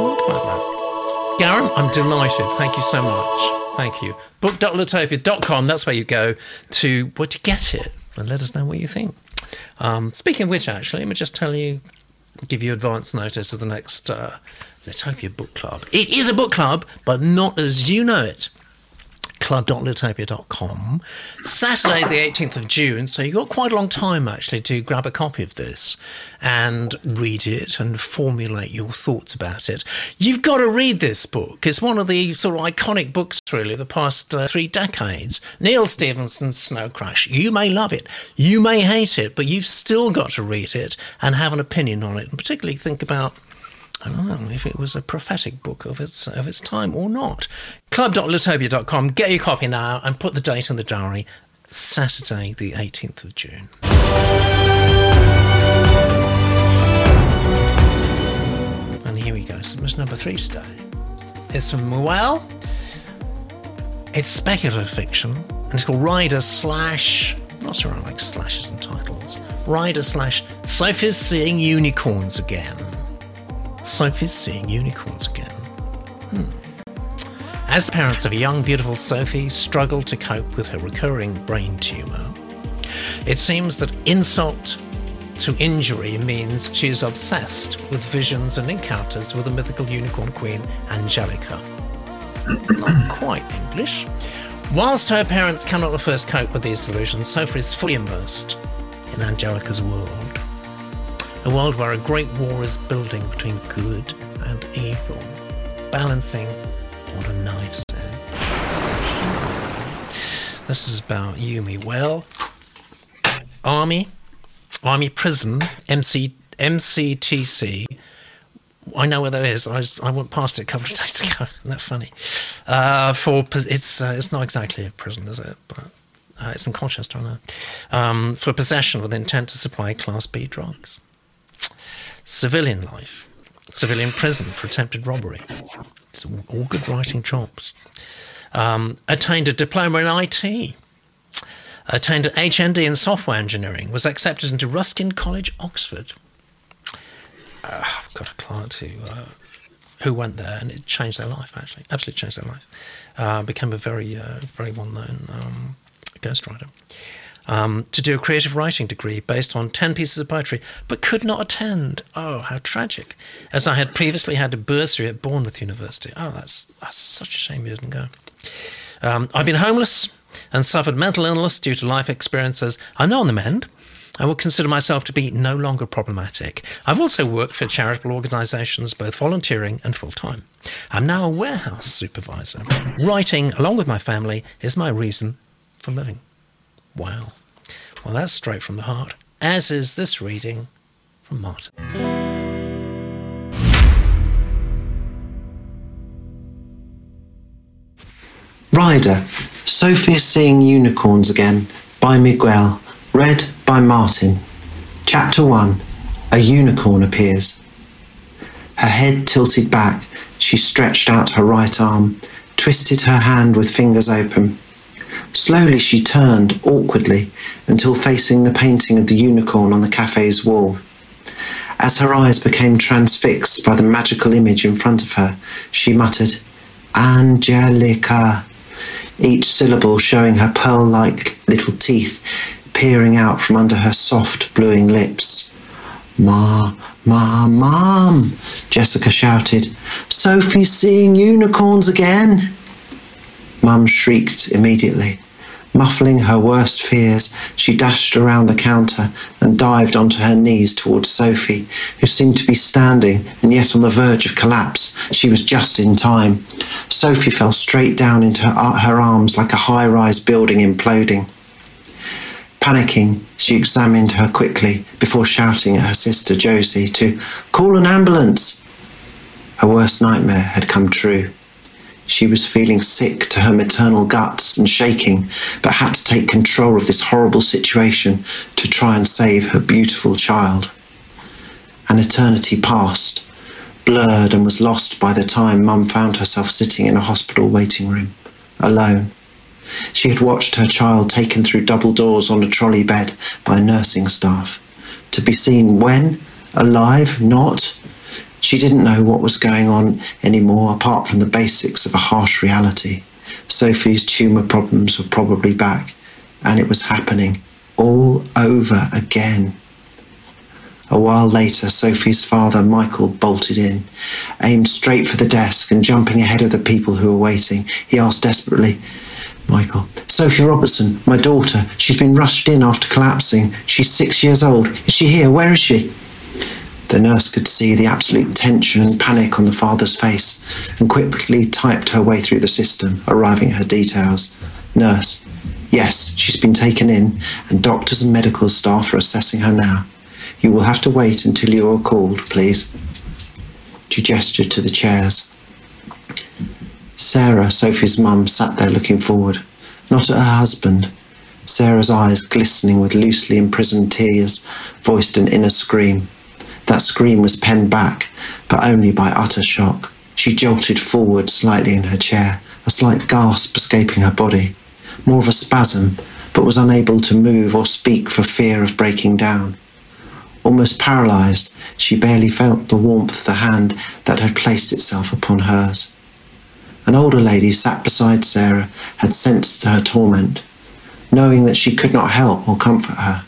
Oh. Garren, I'm delighted. Thank you so much. Thank you. Book.litopia.com, that's where you go to, well, to get it and let us know what you think. Um, speaking of which, actually, let me just tell you, give you advance notice of the next uh, Book Club. It is a book club, but not as you know it club.litopia.com. Saturday, the 18th of June. So you've got quite a long time actually to grab a copy of this and read it and formulate your thoughts about it. You've got to read this book. It's one of the sort of iconic books, really, of the past uh, three decades. Neal Stephenson's Snow Crash. You may love it, you may hate it, but you've still got to read it and have an opinion on it, and particularly think about I don't know if it was a prophetic book of its of its time or not. Club.litopia.com. Get your copy now and put the date in the diary. Saturday, the 18th of June. And here we go. Submission number three today. It's from well, it's speculative fiction, and it's called Rider slash. Not sure I like slashes and titles. Rider slash Sophie's seeing unicorns again. Sophie's seeing unicorns again. Hmm. As parents of a young, beautiful Sophie struggle to cope with her recurring brain tumour, it seems that insult to injury means she is obsessed with visions and encounters with the mythical unicorn queen Angelica. <coughs> Not quite English. Whilst her parents cannot at first cope with these delusions, Sophie is fully immersed in Angelica's world. A world where a great war is building between good and evil, balancing what a knife's edge. This is about Yumi. Well, Army, Army Prison, MC, MCTC. I know where that is. I, was, I went past it a couple of days <laughs> ago. Isn't that funny? Uh, for it's uh, it's not exactly a prison, is it? But uh, it's in Colchester, I know. Um, for possession with intent to supply Class B drugs civilian life, civilian prison for attempted robbery. It's all, good writing jobs. Um, attained a diploma in IT. Attained an HND in software engineering. Was accepted into Ruskin College, Oxford. Uh, I've got a client who uh, who went there and it changed their life. Actually, absolutely changed their life. Uh, became a very uh, very well known um, ghostwriter um, to do a creative writing degree based on 10 pieces of poetry, but could not attend. Oh, how tragic. As I had previously had a bursary at Bournemouth University. Oh, that's, that's such a shame you didn't go. Um, I've been homeless and suffered mental illness due to life experiences. I'm now on the mend. I would consider myself to be no longer problematic. I've also worked for charitable organisations, both volunteering and full time. I'm now a warehouse supervisor. Writing, along with my family, is my reason for living. Wow. Well, that's straight from the heart, as is this reading from Martin. Rider, Sophie's Seeing Unicorns Again by Miguel, read by Martin. Chapter 1 A unicorn appears. Her head tilted back, she stretched out her right arm, twisted her hand with fingers open. Slowly she turned, awkwardly, until facing the painting of the unicorn on the cafe's wall. As her eyes became transfixed by the magical image in front of her, she muttered, Angelica, each syllable showing her pearl like little teeth peering out from under her soft, bluing lips. Ma, ma, mom, Jessica shouted. Sophie's seeing unicorns again. Mum shrieked immediately. Muffling her worst fears, she dashed around the counter and dived onto her knees towards Sophie, who seemed to be standing and yet on the verge of collapse. She was just in time. Sophie fell straight down into her, uh, her arms like a high rise building imploding. Panicking, she examined her quickly before shouting at her sister Josie to call an ambulance. Her worst nightmare had come true. She was feeling sick to her maternal guts and shaking, but had to take control of this horrible situation to try and save her beautiful child. An eternity passed, blurred and was lost by the time Mum found herself sitting in a hospital waiting room, alone. She had watched her child taken through double doors on a trolley bed by nursing staff. To be seen when? Alive? Not? She didn't know what was going on anymore apart from the basics of a harsh reality. Sophie's tumour problems were probably back, and it was happening all over again. A while later, Sophie's father, Michael, bolted in, aimed straight for the desk, and jumping ahead of the people who were waiting, he asked desperately, Michael, Sophie Robertson, my daughter, she's been rushed in after collapsing. She's six years old. Is she here? Where is she? The nurse could see the absolute tension and panic on the father's face and quickly typed her way through the system, arriving at her details. Nurse, yes, she's been taken in, and doctors and medical staff are assessing her now. You will have to wait until you are called, please. She gestured to the chairs. Sarah, Sophie's mum, sat there looking forward, not at her husband. Sarah's eyes, glistening with loosely imprisoned tears, voiced an inner scream. That scream was penned back, but only by utter shock. She jolted forward slightly in her chair, a slight gasp escaping her body. More of a spasm, but was unable to move or speak for fear of breaking down. Almost paralysed, she barely felt the warmth of the hand that had placed itself upon hers. An older lady sat beside Sarah, had sensed her torment. Knowing that she could not help or comfort her,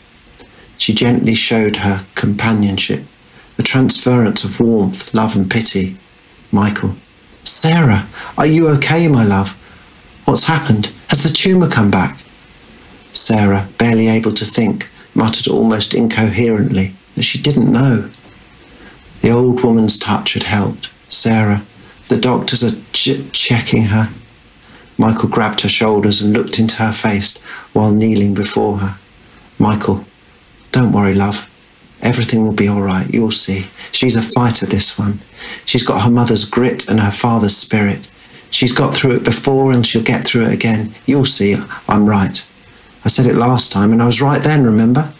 she gently showed her companionship a transference of warmth, love, and pity. Michael. Sarah, are you okay, my love? What's happened? Has the tumour come back? Sarah, barely able to think, muttered almost incoherently that she didn't know. The old woman's touch had helped. Sarah, the doctors are ch- checking her. Michael grabbed her shoulders and looked into her face while kneeling before her. Michael, don't worry, love. Everything will be all right. You'll see. She's a fighter, this one. She's got her mother's grit and her father's spirit. She's got through it before and she'll get through it again. You'll see. I'm right. I said it last time and I was right then, remember?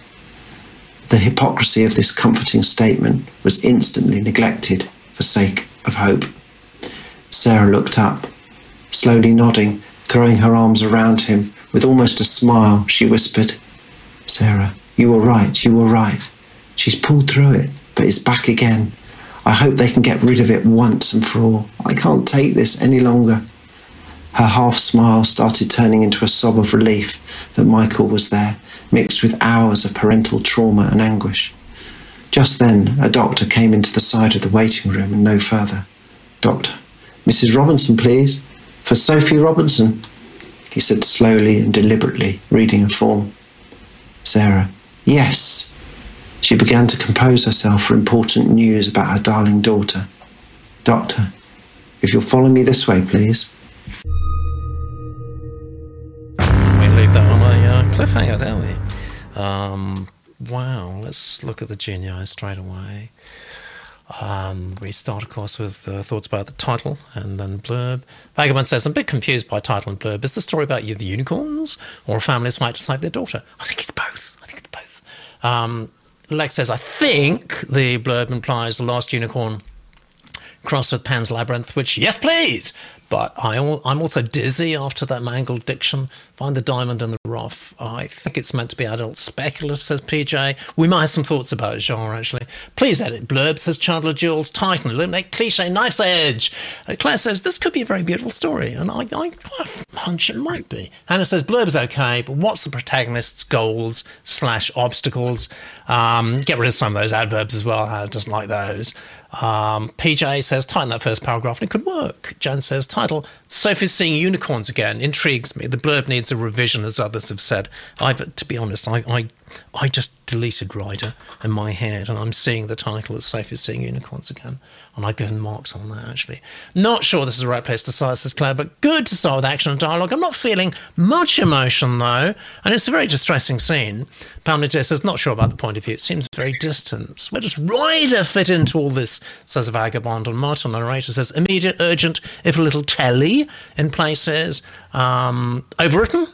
The hypocrisy of this comforting statement was instantly neglected for sake of hope. Sarah looked up, slowly nodding, throwing her arms around him. With almost a smile, she whispered, Sarah, you were right, you were right. She's pulled through it, but it's back again. I hope they can get rid of it once and for all. I can't take this any longer. Her half smile started turning into a sob of relief that Michael was there, mixed with hours of parental trauma and anguish. Just then, a doctor came into the side of the waiting room and no further. Doctor, Mrs. Robinson, please. For Sophie Robinson, he said slowly and deliberately, reading a form. Sarah, yes, she began to compose herself for important news about her darling daughter. Doctor, if you'll follow me this way, please. We leave that on a uh, cliffhanger, don't we? Um, wow, let's look at the genii straight away. Um, we start, of course, with uh, thoughts about the title and then blurb. Vagabond says, I'm a bit confused by title and blurb. Is the story about you, the unicorns, or a family's fight to save their daughter? I think it's both. I think it's both. Um, Lex says, I think the blurb implies the last unicorn crossed with Pan's Labyrinth, which, yes, please. But I, am also dizzy after that mangled diction. Find the diamond in the rough. I think it's meant to be adult speculative, says PJ. We might have some thoughts about genre, actually. Please edit blurb, says Chandler Jules. Titan, eliminate cliche, knife's edge. Uh, Claire says, this could be a very beautiful story, and I, I, I hunch it might be. Hannah says, blurb's okay, but what's the protagonist's goals slash obstacles? Um, get rid of some of those adverbs as well. Hannah doesn't like those. Um, PJ says, tighten that first paragraph and it could work. Jan says, title, Sophie's seeing unicorns again. Intrigues me. The blurb needs a revision, as others have said. I've, to be honest, I, I I just deleted Rider in my head, and I'm seeing the title as Safe is Seeing Unicorns again, and I've given marks on that actually. Not sure this is the right place to start, says Claire, but good to start with action and dialogue. I'm not feeling much emotion though, and it's a very distressing scene. Pamela J says, not sure about the point of view. It seems very distant. Where does Rider fit into all this? Says Vagabond. And Martin, narrator, says, immediate, urgent, if a little telly in places. Um, overwritten?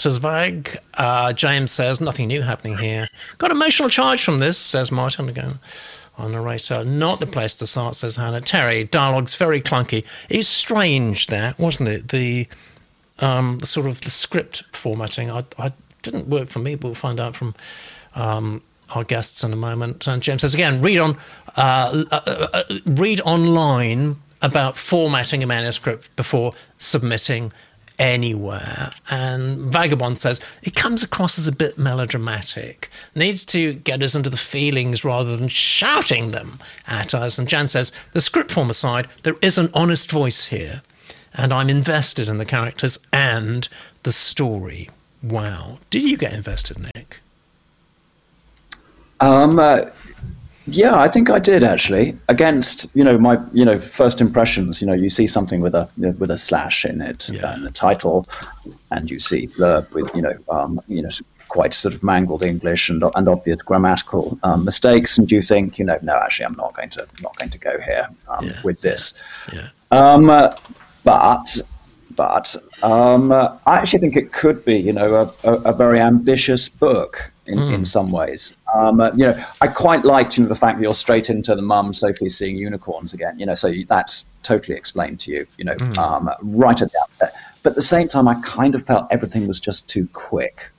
Says Vag. Uh, James says, nothing new happening here. Got emotional charge from this, says Martin again. Our narrator, not the place to start, says Hannah. Terry, dialogue's very clunky. It's strange that, wasn't it? The, um, the sort of the script formatting. I, I didn't work for me, but we'll find out from um, our guests in a moment. And James says again, read on, uh, uh, uh, uh read online about formatting a manuscript before submitting anywhere. And Vagabond says it comes across as a bit melodramatic, needs to get us into the feelings rather than shouting them at us. And Jan says the script form aside, there is an honest voice here, and I'm invested in the characters and the story. Wow. Did you get invested, Nick? Um, uh, yeah, I think I did actually. Against you know my you know first impressions, you know you see something with a with a slash in it yeah. and the title, and you see blurb with you know um, you know quite sort of mangled English and and obvious grammatical um, mistakes, and you think you know no actually I'm not going to not going to go here um, yeah. with this. Yeah. Um, uh, but but um, uh, I actually think it could be, you know, a, a, a very ambitious book in, mm. in some ways. Um, uh, you know, I quite liked, you know, the fact that you're straight into the mum Sophie seeing unicorns again. You know, so that's totally explained to you. You know, mm. um, right at the outset. But at the same time, I kind of felt everything was just too quick.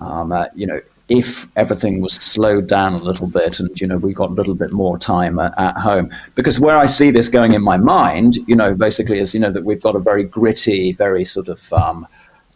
Um, uh, you know, if everything was slowed down a little bit and you know we got a little bit more time at, at, home because where i see this going in my mind you know basically is you know that we've got a very gritty very sort of um,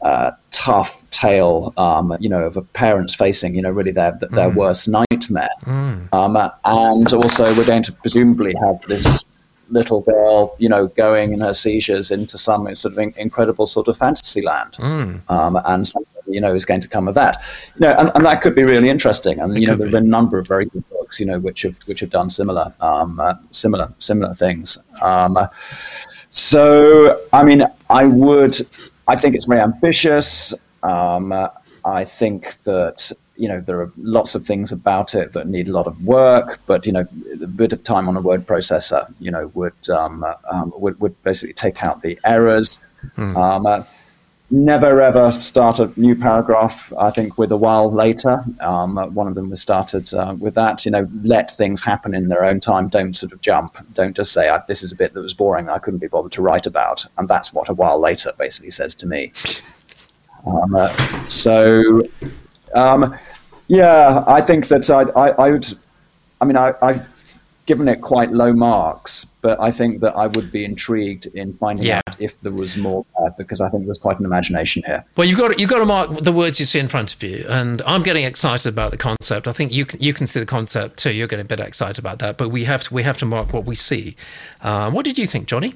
uh, tough tale um, you know of a parents facing you know really their their mm. worst nightmare mm. um, and also we're going to presumably have this little girl, you know, going in her seizures into some sort of in- incredible sort of fantasy land, mm. um, and something you know is going to come of that. You know, and, and that could be really interesting. And it you know, there've been a number of very good books, you know, which have which have done similar, um, uh, similar, similar things. Um, so, I mean, I would, I think it's very ambitious. Um, I think that you know there are lots of things about it that need a lot of work, but you know a bit of time on a word processor, you know, would um, um, would, would basically take out the errors. Um, uh, never ever start a new paragraph. I think with a while later, um, one of them was started uh, with that. You know, let things happen in their own time. Don't sort of jump. Don't just say this is a bit that was boring. I couldn't be bothered to write about, and that's what a while later basically says to me. Um, uh, so. Um, yeah, I think that I, I, I would. I mean, I, I've given it quite low marks, but I think that I would be intrigued in finding yeah. out if there was more there because I think there's quite an imagination here. Well, you've got you've got to mark the words you see in front of you, and I'm getting excited about the concept. I think you can, you can see the concept too. You're getting a bit excited about that, but we have to we have to mark what we see. Uh, what did you think, Johnny?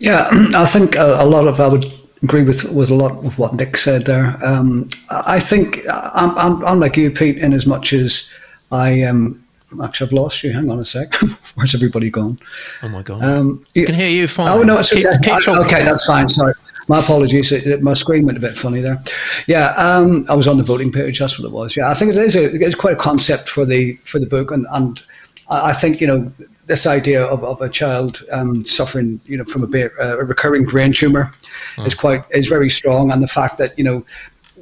Yeah, <clears throat> I think a, a lot of I would agree with, with a lot of what Nick said there. Um, I think I'm, I'm, I'm, like you, Pete, in as much as I am. Actually, I've lost you. Hang on a sec. <laughs> Where's everybody gone? Oh my god! Um, you, I can hear you fine. Oh no, it's keep, okay. Keep okay, that's fine. Sorry. My apologies. My screen went a bit funny there. Yeah, um, I was on the voting page. That's what it was. Yeah, I think it is. A, it's quite a concept for the for the book, and, and I think you know this idea of, of a child um, suffering, you know, from a, uh, a recurring brain tumor mm. is quite is very strong, and the fact that you know,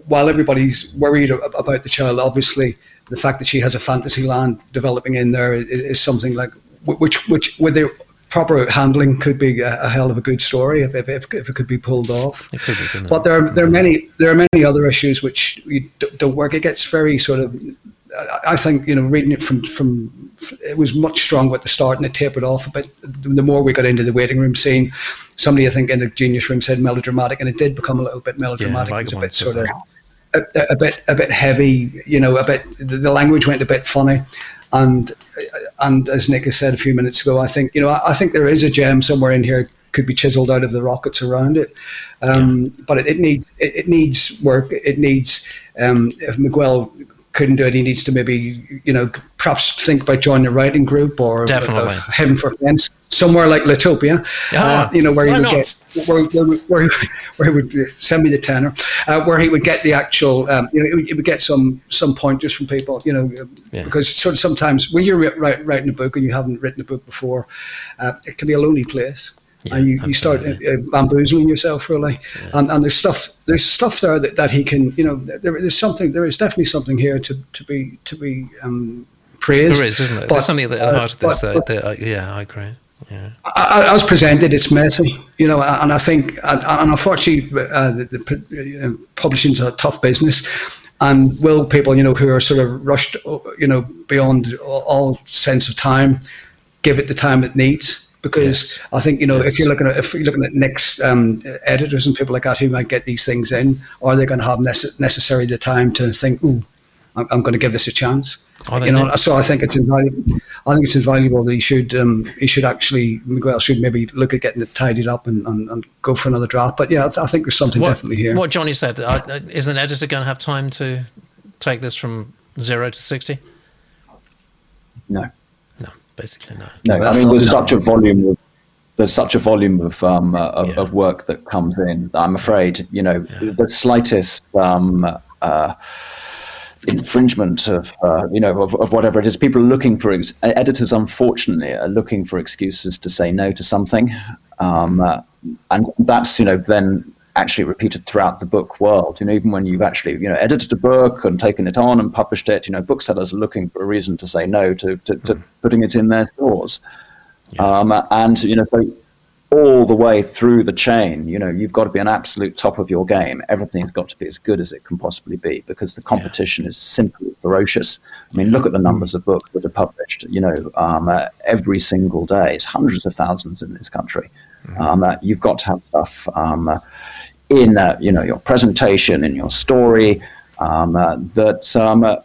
while everybody's worried about the child, obviously the fact that she has a fantasy land developing in there is, is something like which which with the proper handling could be a, a hell of a good story if, if, if, if, it could be pulled off. Be, but there are there are many there are many other issues which don't work. It gets very sort of I think you know reading it from from it was much stronger at the start and it tapered off a bit. The more we got into the waiting room scene, somebody I think in the genius room said melodramatic, and it did become a little bit melodramatic. Yeah, it was a bit sort of a, a, bit a bit heavy, you know, a bit the language went a bit funny, and and as Nick has said a few minutes ago, I think you know I, I think there is a gem somewhere in here could be chiseled out of the rockets around it. Um, yeah. But it, it needs it, it, needs work. It needs um, if Miguel couldn't do it, he needs to maybe you know perhaps think about joining a writing group or definitely uh, heaven forbid somewhere like Litopia, uh, you know, where he would not? get where, where, where, where, he would send me the tenor, uh, where he would get the actual, um, you know, he would get some some pointers from people, you know, yeah. because sort of sometimes when you're writing a book and you haven't written a book before, uh, it can be a lonely place. Yeah, and you, you start uh, uh, bamboozling yourself really, yeah. and, and there's stuff there's stuff there that, that he can you know there, there's something there is definitely something here to, to be to be um, praised. There is, isn't it? But, there's something at the heart of this. But, that, that, yeah, I agree. Yeah. As presented, it's messy, you know, and I think, and unfortunately, uh, the, the uh, publishing is a tough business, and will people, you know, who are sort of rushed, you know, beyond all sense of time, give it the time it needs? Because yes. I think, you know, yes. if you're looking at if you're looking at next um, editors and people like that who might get these things in, are they going to have nece- necessarily the time to think, "Ooh, I'm, I'm going to give this a chance"? you know, so I think it's invaluable. I think it's invaluable that he should um, he should actually Miguel should maybe look at getting it tidied up and, and, and go for another draft. But yeah, I think there's something what, definitely here. What Johnny said uh, uh, is an editor going to have time to take this from zero to sixty? No, no, basically no. No, I mean there's such a volume of there's such a volume of um, uh, of, yeah. of, work that comes in. I'm afraid you know yeah. the slightest. Um, uh, infringement of uh, you know of, of, whatever it is. People are looking for ex- editors. Unfortunately, are looking for excuses to say no to something, um, uh, and that's you know then actually repeated throughout the book world. You know, even when you've actually you know edited a book and taken it on and published it, you know, booksellers are looking for a reason to say no to to, to putting it in their stores. Yeah. Um, and you know, so all the way through the chain. You know, you've got to be an absolute top of your game. Everything's got to be as good as it can possibly be because the competition is simply ferocious. I mean, look at the numbers of books that are published. You know, um, uh, every single day. It's hundreds of thousands in this country. Mm-hmm. Um, uh, you've got to have stuff um, uh, in, uh, you know, your presentation, in your story um, uh, that um, uh,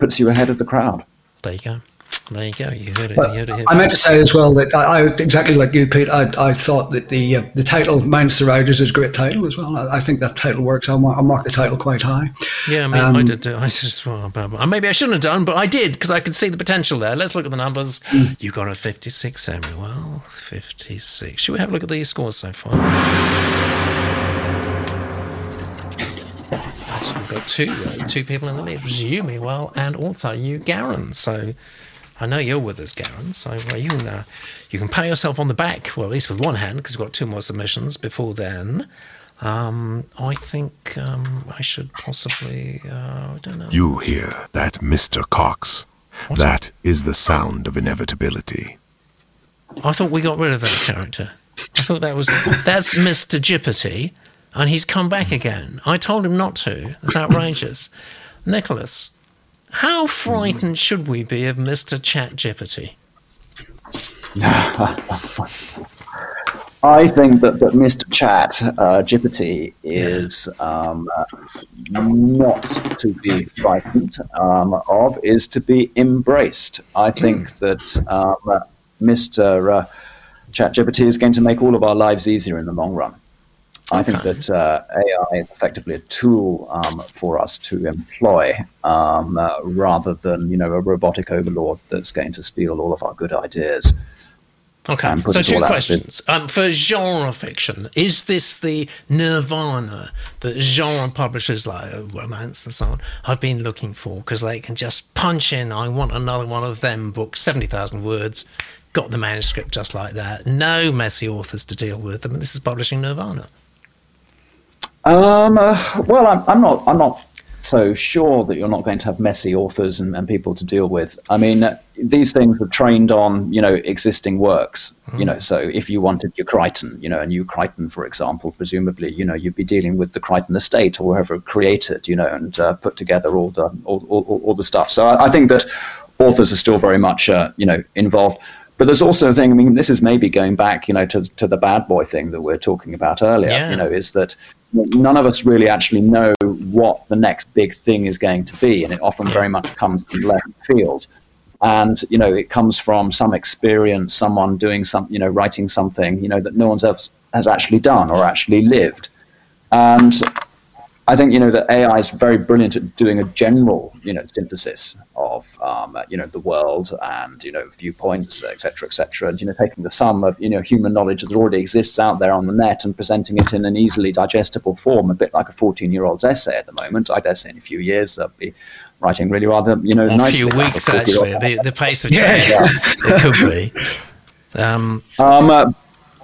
puts you ahead of the crowd. There you go. There you go. You heard it. You heard it I meant to say as well that I, I exactly like you, Pete. I, I thought that the uh, the title "Minds the Riders" is a great title as well. I, I think that title works. I'll, I'll, mark the title quite high. Yeah, I mean, um, I did. I just well, maybe I shouldn't have done, but I did because I could see the potential there. Let's look at the numbers. Mm. You got a fifty-six, Samuel. Fifty-six. Should we have a look at these scores so far? I've got two uh, two people in the lead. It was you, Miguel, and also you, Garren. So I know you're with us, Garren. So well, you can uh, you can pat yourself on the back. Well, at least with one hand, because we've got two more submissions before then. Um, I think um, I should possibly. Uh, I don't know. You hear that, Mr. Cox? What's that, is the sound of inevitability. I thought we got rid of that character. I thought that was that's Mr. Jippity, and he's come back again. I told him not to. It's outrageous. Nicholas, how frightened should we be of Mr. Chat <laughs> I think that, that Mr. Chat uh, is um, not to be frightened um, of, is to be embraced. I think mm. that um, Mr. Uh, Chat is going to make all of our lives easier in the long run. I think that uh, AI is effectively a tool um, for us to employ um, uh, rather than you know a robotic overlord that's going to steal all of our good ideas. Okay, so two questions. Um, for genre fiction, is this the nirvana that genre publishers like uh, romance and so on have been looking for? Because they can just punch in, I want another one of them books, 70,000 words, got the manuscript just like that. No messy authors to deal with. I mean, this is publishing nirvana. Um, uh, well, I'm, I'm, not. I'm not so sure that you're not going to have messy authors and, and people to deal with. I mean, uh, these things are trained on you know existing works. Mm. You know, so if you wanted your Crichton, you know, a new Crichton, for example, presumably, you know, you'd be dealing with the Crichton estate or whoever created, you know, and uh, put together all the all, all, all, the stuff. So I, I think that authors are still very much uh, you know involved. But there's also a thing. I mean, this is maybe going back, you know, to to the bad boy thing that we are talking about earlier. Yeah. You know, is that none of us really actually know what the next big thing is going to be, and it often very much comes from left field. and you know it comes from some experience, someone doing some, you know, writing something, you know, that no one else has actually done or actually lived, and I think you know that AI is very brilliant at doing a general you know synthesis of um, you know the world and you know viewpoints, etc., etc. And you know taking the sum of you know human knowledge that already exists out there on the net and presenting it in an easily digestible form, a bit like a fourteen-year-old's essay at the moment. I dare say in a few years they'll be writing really rather you know a nicely. few weeks actually. The, the pace of change Yeah. it could be. <laughs> Um, Um, uh,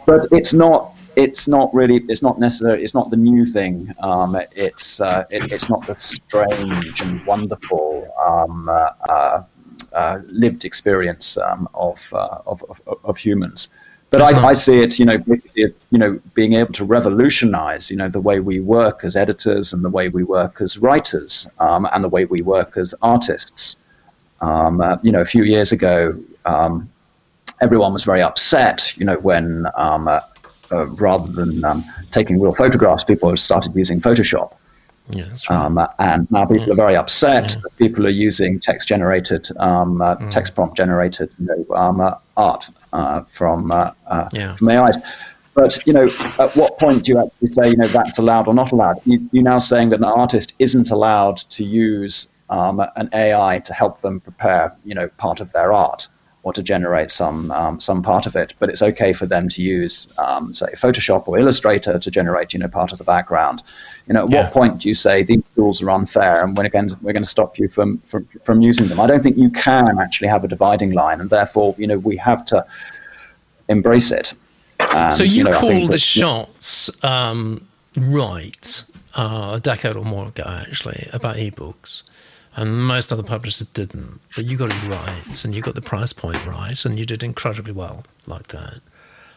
but it's not. It's not really. It's not necessarily. It's not the new thing. Um, it's. Uh, it, it's not the strange and wonderful um, uh, uh, uh, lived experience um, of, uh, of, of of humans. But I, I see it. You know, basically, you know, being able to revolutionize. You know, the way we work as editors and the way we work as writers um, and the way we work as artists. Um, uh, you know, a few years ago. Um, everyone was very upset, you know, when um, uh, rather than um, taking real photographs, people have started using Photoshop. yeah, that's. Um, and now people are very upset that people are using text generated, um, uh, text prompt generated you know, um, uh, art uh, from, uh, uh, Yeah. from AIs. But you know, at what point do you actually say, you know, that's allowed or not allowed? You, you're now saying that an artist isn't allowed to use um, an AI to help them prepare, you know, part of their art or to generate some um, some part of it. But it's okay for them to use, um, say, Photoshop or Illustrator to generate, you know, part of the background. You know, at Yeah. what point do you say these tools are unfair and when again we're going to stop you from, from from using them? I don't think you can actually have a dividing line, and therefore, you know, we have to embrace it. And, so you, know, I think called the shots um, right uh, a decade or more ago, actually, about ebooks. And most other publishers didn't. But you got it right, and you got the price point right, and you did incredibly well like that.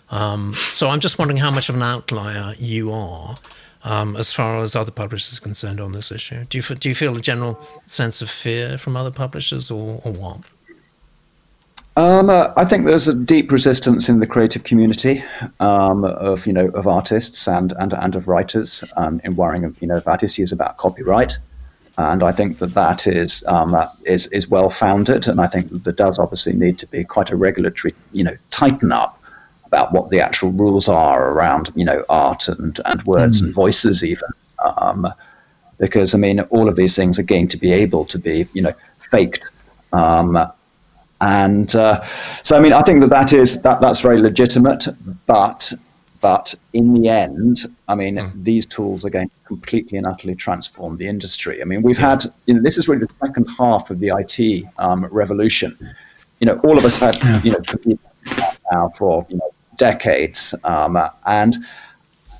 Um, so I'm just wondering how much of an outlier you are um, as far as other publishers are concerned on this issue. Do you, do you feel a general sense of fear from other publishers, or, or what? Um, uh, I think there's a deep resistance in the creative community um, of you know of artists and and, and of writers um, in worrying of you know about issues about copyright, and I think that that is um, uh, is is well founded, and I think that there does obviously need to be quite a regulatory you know tighten up about what the actual rules are around you know art and and words and voices even. Um, because I mean, all of these things are going to be able to be, you know, faked. Um, and uh, so, I mean, I think that that is that that's very legitimate. But but in the end, I mean, these tools are going to completely and utterly transform the industry. I mean, we've had you know this is really the second half of the IT um, revolution. You know, all of us had you know now for you know decades, um, and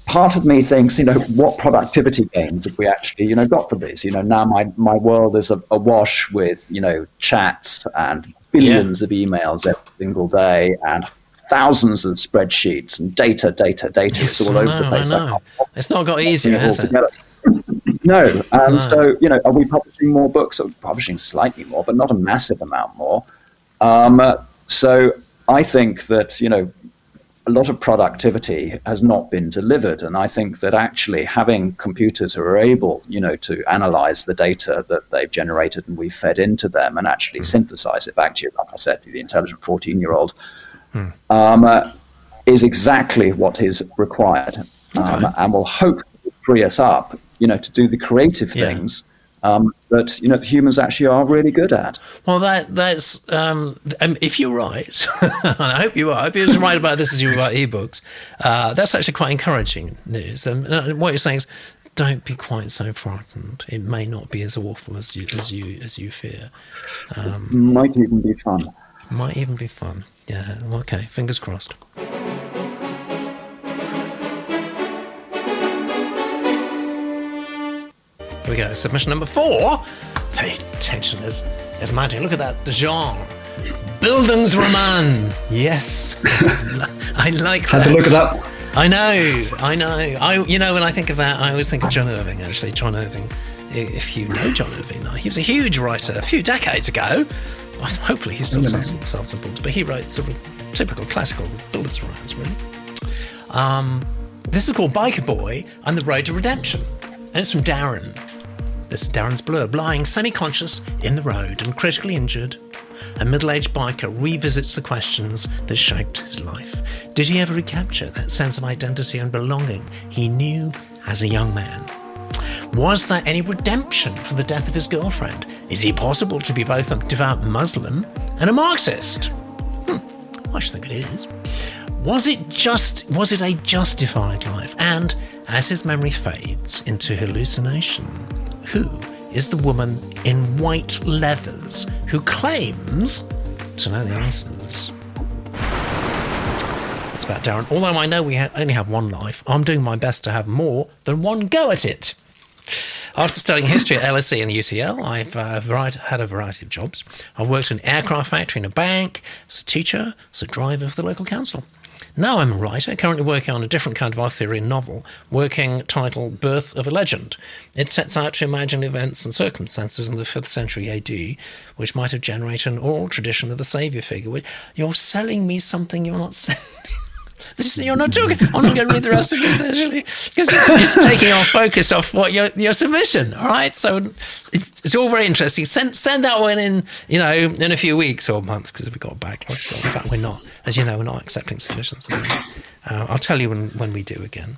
part of me thinks, you know, what productivity gains have we actually, you know, got from this? You know, now my, my world is a, awash with, you know, chats and billions of emails every single day and thousands of spreadsheets and data, data, data. Yes, it's all I over know, the place. I I It's not got easier, has it? <laughs> no, and No. so you know, are we publishing more books? Are we publishing slightly more, but not a massive amount more. Um, uh, so I think that you know a lot of productivity has not been delivered, and I think that actually having computers who are able, you know, to analyze the data that they've generated and we've fed into them, and actually mm. synthesize it back to you, like I said, the intelligent fourteen-year-old, um, uh, is exactly what is required, um, and will hopefully free us up, you know, to do the creative Yeah. things um, that you know humans actually are really good at. Well, that that's um, um, if you're right, <laughs> and I hope you are. I hope you're as right about this as you are about ebooks. Uh, that's actually quite encouraging news. Um, uh, what you're saying is, don't be quite so frightened. It may not be as awful as you as you as you fear. Might even be fun. Might even be fun. Yeah. Okay. Fingers crossed. Here we go. Submission number four. Pay attention. There's, there's mounting. Look at that genre. Bildungsroman. Yes. <laughs> I like that. Had to look it up. I know, I know. I, you know, when I think of that, I always think of John Irving. Actually, John Irving. If you know John Irving, now he was a huge writer a few decades ago. Well, <laughs> Hopefully, he's still some books, but he writes sort of typical classical Bildungsromans, really. Um, this is called Biker Boy and the Road to Redemption, and it's from Darren. This is Darren's blurb. Lying semi-conscious in the road and critically injured, a middle aged biker revisits the questions that shaped his life. Did he ever recapture that sense of identity and belonging he knew as a young man? Was there any redemption for the death of his girlfriend? Is it possible to be both a devout Muslim and a Marxist? Hmm, I should think it is. Was it just was it a justified life? And as his memory fades into hallucination, who is the woman in white leathers who claims to know the answers? It's about Darren. Although I know we ha- only have one life, I'm doing my best to have more than one go at it. After studying history at LSE and UCL, I've uh, variety, had a variety of jobs. I've worked in an aircraft factory, in a bank, as a teacher, as a driver for the local council. Now I'm a writer, currently working on a different kind of Arthurian novel, working title Birth of a Legend. It sets out to imagine events and circumstances in the 5th century AD, which might have generated an oral tradition of a saviour figure. You're selling me something you're not selling. <laughs> This, you're not talking. I'm not going to read the rest of this actually because it's, it's, taking our focus off what your your submission. All right, so it's, it's, all very interesting. Send send that one in, you know, in a few weeks or months because we've got a backlog still. In fact, we're not, as you know, we're not accepting submissions. Uh, I'll tell you when when we do again.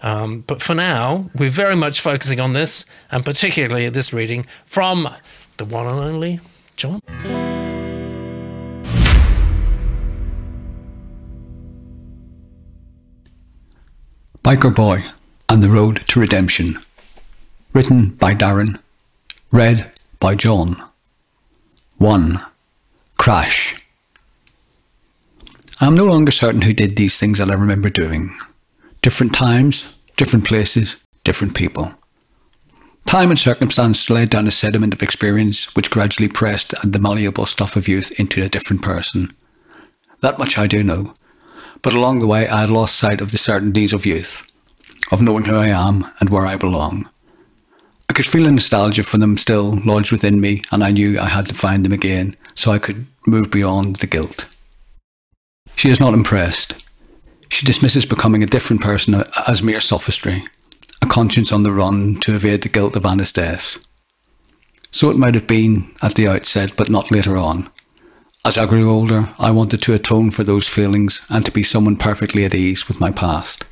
Um, but for now, we're very much focusing on this, and particularly this reading from the one and only John. Biker Boy and the Road to Redemption. Written by Darren. Read by John. 1. Crash. I am no longer certain who did these things that I remember doing. Different times, different places, different people. Time and circumstance laid down a sediment of experience which gradually pressed the malleable stuff of youth into a different person. That much I do know but along the way I had lost sight of the certainties of youth, of knowing who I am and where I belong. I could feel a nostalgia for them still lodged within me, and I knew I had to find them again so I could move beyond the guilt. She is not impressed. She dismisses becoming a different person as mere sophistry, a conscience on the run to evade the guilt of Anna's death. So it might have been at the outset, but not later on. As I grew older, I wanted to atone for those feelings and to be someone perfectly at ease with my past.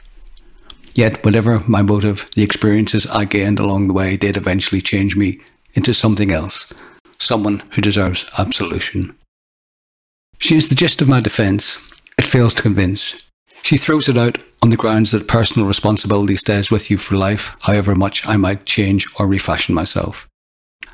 Yet, whatever my motive, the experiences I gained along the way did eventually change me into something else, someone who deserves absolution. She is the gist of my defence. It fails to convince. She throws it out on the grounds that personal responsibility stays with you for life, however much I might change or refashion myself.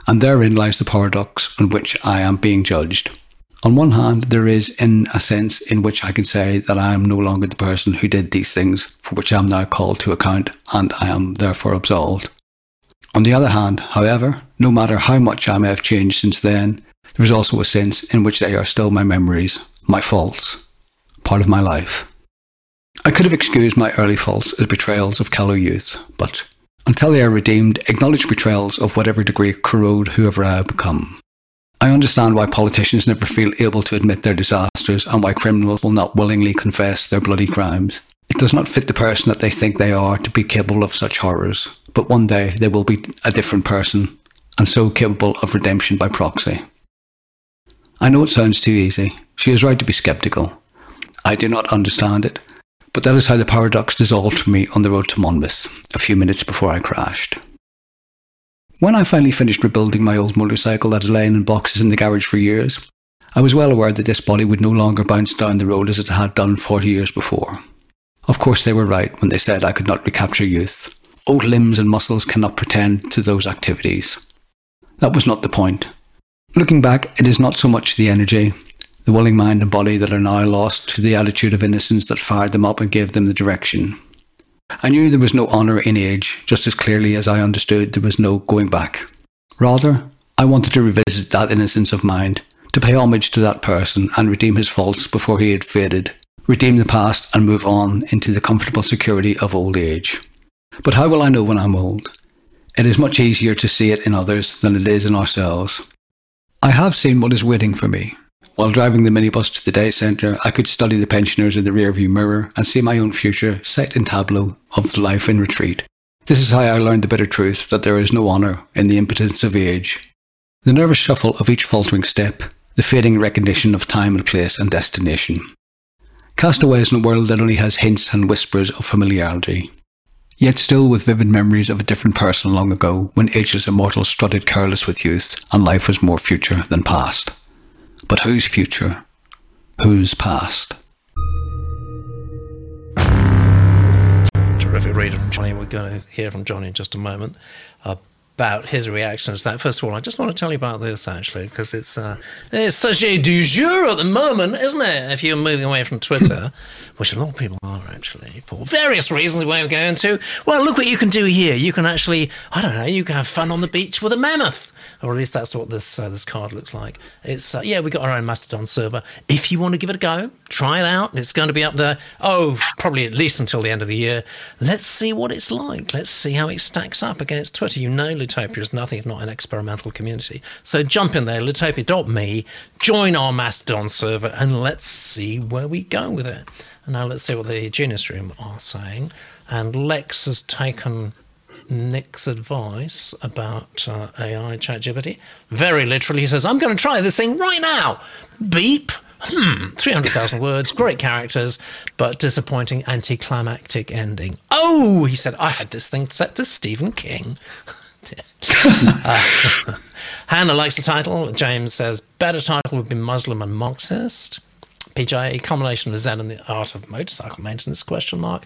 And therein lies the paradox on which I am being judged. On one hand, there is, in a sense, in which I can say that I am no longer the person who did these things, for which I am now called to account, and I am therefore absolved. On the other hand, however, no matter how much I may have changed since then, there is also a sense in which they are still my memories, my faults, part of my life. I could have excused my early faults as betrayals of callow youth, but until they are redeemed, acknowledged betrayals of whatever degree corrode whoever I have become. I understand why politicians never feel able to admit their disasters and why criminals will not willingly confess their bloody crimes. It does not fit the person that they think they are to be capable of such horrors, but one day they will be a different person, and so capable of redemption by proxy. I know it sounds too easy. She is right to be sceptical. I do not understand it, but that is how the paradox dissolved for me on the road to Monmouth, a few minutes before I crashed. When I finally finished rebuilding my old motorcycle that had lain in boxes in the garage for years, I was well aware that this body would no longer bounce down the road as it had done 40 years before. Of course, they were right when they said I could not recapture youth. Old limbs and muscles cannot pretend to those activities. That was not the point. Looking back, it is not so much the energy, the willing mind and body that are now lost to the attitude of innocence that fired them up and gave them the direction. I knew there was no honour in age, just as clearly as I understood there was no going back. Rather, I wanted to revisit that innocence of mind, to pay homage to that person and redeem his faults before he had faded, redeem the past and move on into the comfortable security of old age. But how will I know when I'm old? It is much easier to see it in others than it is in ourselves. I have seen what is waiting for me, while driving the minibus to the day centre, I could study the pensioners in the rearview mirror and see my own future set in tableau of the life in retreat. This is how I learned the bitter truth that there is no honour in the impotence of age. The nervous shuffle of each faltering step, the fading recognition of time and place and destination. Castaways in a world that only has hints and whispers of familiarity. Yet still with vivid memories of a different person long ago, when ageless immortals strutted careless with youth, and life was more future than past. But whose future? Whose past? Terrific reader from Johnny. We're going to hear from Johnny in just a moment about his reactions to that. First of all, I just want to tell you about this actually, because it's uh, it's sujet du jour at the moment, isn't it? If you're moving away from Twitter, <laughs> which a lot of people are actually, for various reasons we won't go into. Well, look what you can do here. You can actually, I don't know, you can have fun on the beach with a mammoth or at least that's what this uh, this card looks like. It's uh, yeah, we got our own Mastodon server. If you want to give it a go, try it out. It's going to be up there. Oh, probably at least until the end of the year. Let's see what it's like. Let's see how it stacks up against Twitter. You know, Litopia is nothing if not an experimental community. So jump in there, litopia.me, join our Mastodon server, and let's see where we go with it. And now let's see what the Genius Room are saying. And Lex has taken Nick's advice about uh, AI ChatGPT. Very literally, he says, I'm going to try this thing right now. Beep. Hmm, 300,000 <laughs> words, great characters, but disappointing anticlimactic ending. Oh, he said, I had this thing set to Stephen King. <laughs> uh, <laughs> Hannah likes the title. James says, better title would be Muslim and Marxist. PJ, a combination of Zen and the art of motorcycle maintenance, question mark.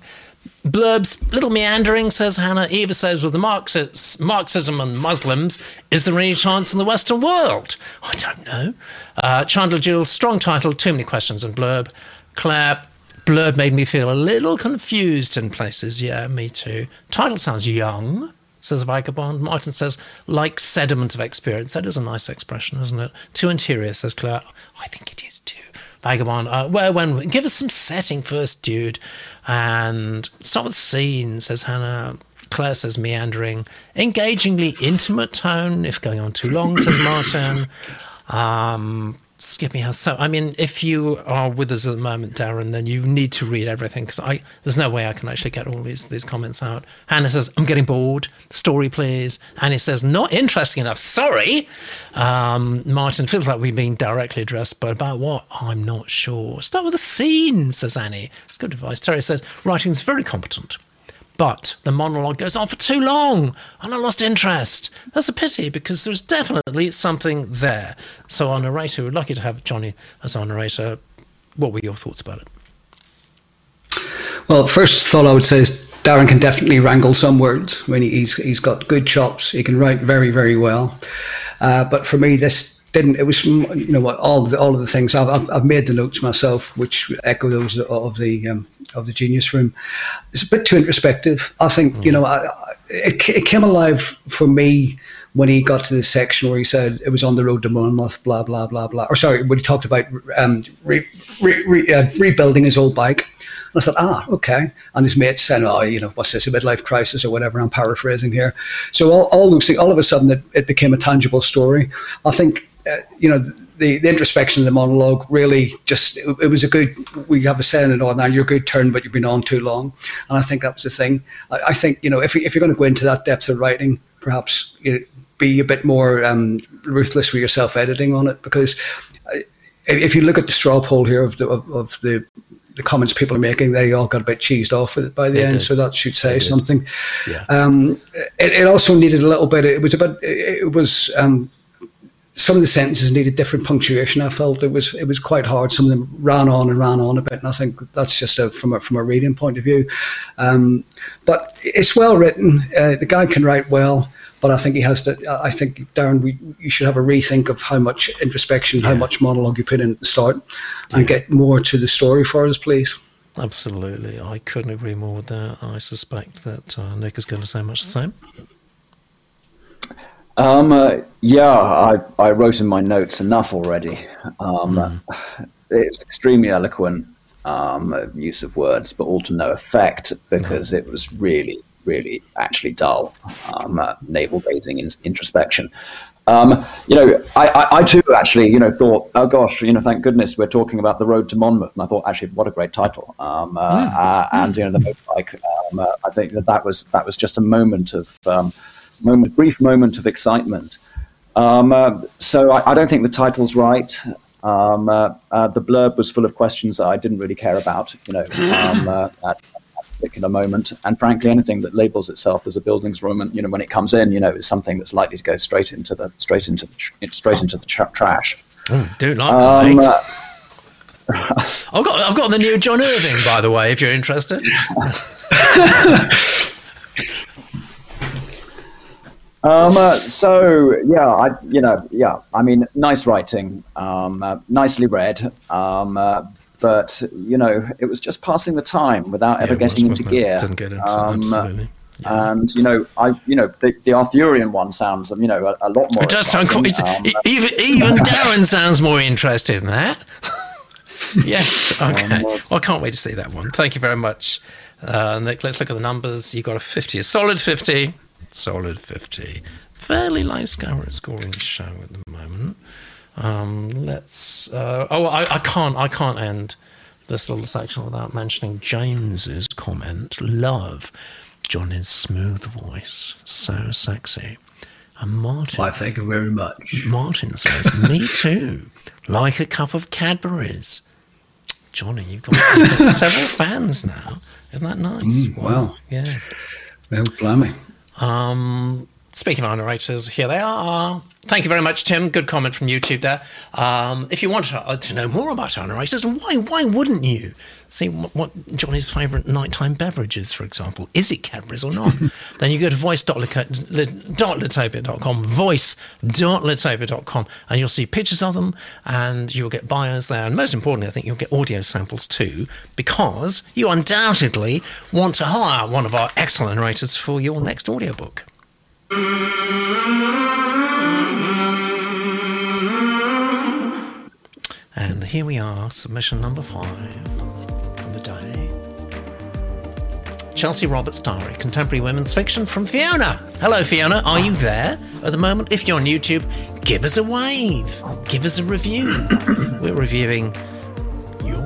Blurbs, little meandering, says Hannah. Eva says, with the Marxists, Marxism and Muslims, is there any chance in the Western world? I don't know. Uh, Chandler Jules, strong title, too many questions in Blurb. Claire, Blurb made me feel a little confused in places. Yeah, me too. Title sounds young, says Vagabond. Martin says, like sediment of experience. That is a nice expression, isn't it? Too interior, says Claire. I think it is. Vagabond, uh, well, when give us some setting first, dude. And start with scene, says Hannah. Claire says meandering. Engagingly intimate tone, if going on too long, says Martin. Um, skipping out. So, I mean, if you are with us at the moment, Darren, then you need to read everything because I there's no way I can actually get all these these comments out. Hannah says, "I'm getting bored. Story, please." Annie says, "Not interesting enough. Sorry." Um, Martin feels like we've been directly addressed, but about what? I'm not sure. Start with the scene, says Annie. It's good advice. Terry says, "Writing's very competent." But the monologue goes on for too long and I lost interest. That's a pity because there's definitely something there. So, our narrator, we're lucky to have Johnny as our narrator. What were your thoughts about it? Well, first thought I would say is Darren can definitely wrangle some words when he's he's got good chops. He can write very very well. Uh, but for me, this didn't. It was you know all the, all of the things I've, I've made the notes myself, which echo those of the um, of the Genius Room. It's a bit too introspective. I think mm. you know I, it, it came alive for me when he got to this section where he said it was on the road to Monmouth, blah blah blah blah. Or sorry, when he talked about um, re, re, re, uh, rebuilding his old bike. And I said, ah, okay. And his mates said, oh, you know, what's this, a midlife crisis or whatever? I'm paraphrasing here. So all, all those things, all of a sudden, it, it became a tangible story. I think uh, you know, the, the introspection of the monologue really just, it, it, was a good, we have a saying in Northern Ireland, you're a good turn, but you've been on too long. And I think that was the thing. I, I think, you know, if, if you're going to go into that depth of writing, perhaps you know, be a bit more um, ruthless with your self editing on it because uh, if you look at the straw poll here of the, of, of the the comments people are making, they all got a bit cheesed off with it by the they end. Did. So that should say something. Yeah. Um, it, it, also needed a little bit. It was about. It was um, some of the sentences needed different punctuation. I felt it was it was quite hard. Some of them ran on and ran on a bit, and I think that's just a, from a from a reading point of view. Um, but it's well written. Uh, the guy can write well, but I think he has to. I think Darren, we you should have a rethink of how much introspection, yeah. how much monologue you put in at the start, and yeah. get more to the story for us, please. Absolutely, I couldn't agree more with that. I suspect that uh, Nick is going to say much the same. Um, uh, yeah, I, I wrote in my notes enough already. Um, mm. It's extremely eloquent um, use of words, but all to no effect because no. it was really, really actually dull, um, uh, navel gazing in, introspection. Um, you know, I, I, I, too actually, you know, thought, oh gosh, you know, thank goodness we're talking about the road to Monmouth, and I thought, actually, what a great title. Um, uh, mm. uh, and you know, the like, um, uh, I think that that was that was just a moment of um, moment, brief moment of excitement. Um, uh, so I, I, don't think the title's right. um, uh, uh, the blurb was full of questions that I didn't really care about, you know, um, uh, <laughs> at, that particular moment. And frankly, anything that labels itself as a Bildungsroman, you know, when it comes in, you know, is something that's likely to go straight into the straight into the straight into the tra- trash. Mm, do like Um, that. uh, <laughs> I've got I've got the new John Irving, by the way, if you're interested. <laughs> Um, uh, so yeah, I you know yeah, I mean, nice writing, um, uh, nicely read, um, uh, but you know, it was just passing the time without ever was, getting into wasn't it? gear. Didn't get into it, Um, absolutely. And you know, I you know the, the Arthurian one sounds you know a, a lot more. It does sound quite. Um, even even <laughs> Darren sounds more interested in that. <laughs> yes. Okay. well- Well, I can't wait to see that one. Thank you very much, uh, Nick. Let's look at the numbers. You got a fifty, a solid fifty, solid fifty. Fairly low scoring show at the moment. Um, let's. Uh, oh, I, I can't. I can't end this little section without mentioning James's comment. Love Johnny's smooth voice, so sexy. And Martin. Why, thank you very much. Martin says, <laughs> "Me too. Like a cup of Cadbury's." Johnny, you've got, you've got several <laughs> fans now. Isn't that nice? Mm, wow. Yeah. Well, blimey. Um, speaking of our narrators, here they are. Thank you very much, Tim. Good comment from YouTube there. Um, if you want to, uh, to know more about our narrators, why why wouldn't you? See what, what Johnny's favourite nighttime beverage is, for example. Is it Cadbury's or not? <laughs> then you go to voice.litopia.com, voice.litopia.com, and you'll see pictures of them, and you'll get bios there. And most importantly, I think you'll get audio samples too, because you undoubtedly want to hire one of our excellent narrators for your next audiobook. And here we are, submission number five on the day. Chelsea Roberts' diary, contemporary women's fiction from Fiona. Hello, Fiona. Are you there at the moment? If you're on YouTube, give us a wave. Give us a review. <coughs> We're reviewing your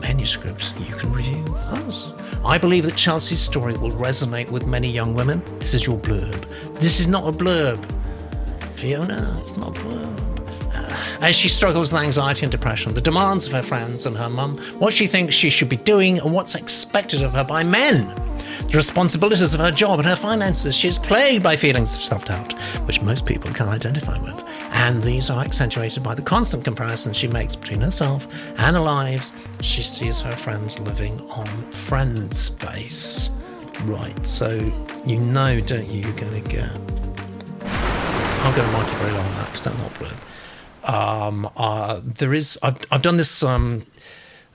manuscript. You can review us. I believe that Chelsea's story will resonate with many young women. This is your blurb. This is not a blurb. Fiona, it's not a blurb. Uh, As she struggles with anxiety and depression, the demands of her friends and her mum, what she thinks she should be doing, and what's expected of her by men, the responsibilities of her job and her finances, she is plagued by feelings of self doubt, which most people can identify with. And these are accentuated by the constant comparisons she makes between herself and the lives she sees her friends living on friend space. Right, so you know, don't you, you're going to get. I'm going to mark it very long on that because that's not blurb um, uh, there is I've, I've done this um,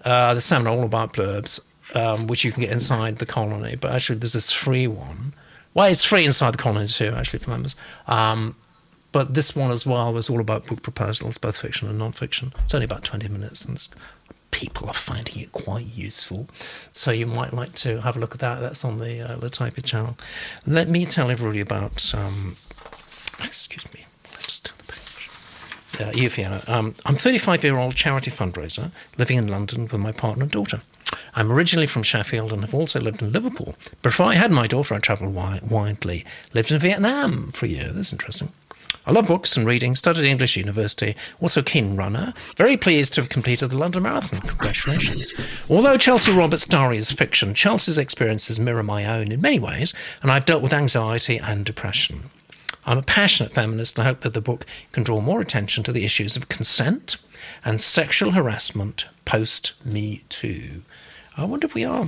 uh, the seminar all about blurbs um, which you can get inside the colony. But actually there's this free one. Well it's free inside the colony too actually for members. Um, but this one as well was all about book proposals both fiction and non-fiction. It's only about 20 minutes and people are finding it quite useful. So you might like to have a look at that. That's on the uh, Litopia channel. Let me tell everybody about um, excuse me. Let's turn the page. You, Fiona. Um, I'm a 35 year old charity fundraiser living in London with my partner and daughter. I'm originally from Sheffield and have also lived in Liverpool. Before I had my daughter, I travelled wi- widely. Lived in Vietnam for a year. That's interesting. I love books and reading, studied English university, also keen runner. Very pleased to have completed the London Marathon. Congratulations. Although Chelsea Roberts' diary is fiction, Chelsea's experiences mirror my own in many ways, and I've dealt with anxiety and depression. I'm a passionate feminist and I hope that the book can draw more attention to the issues of consent and sexual harassment post Me Too. I wonder if we are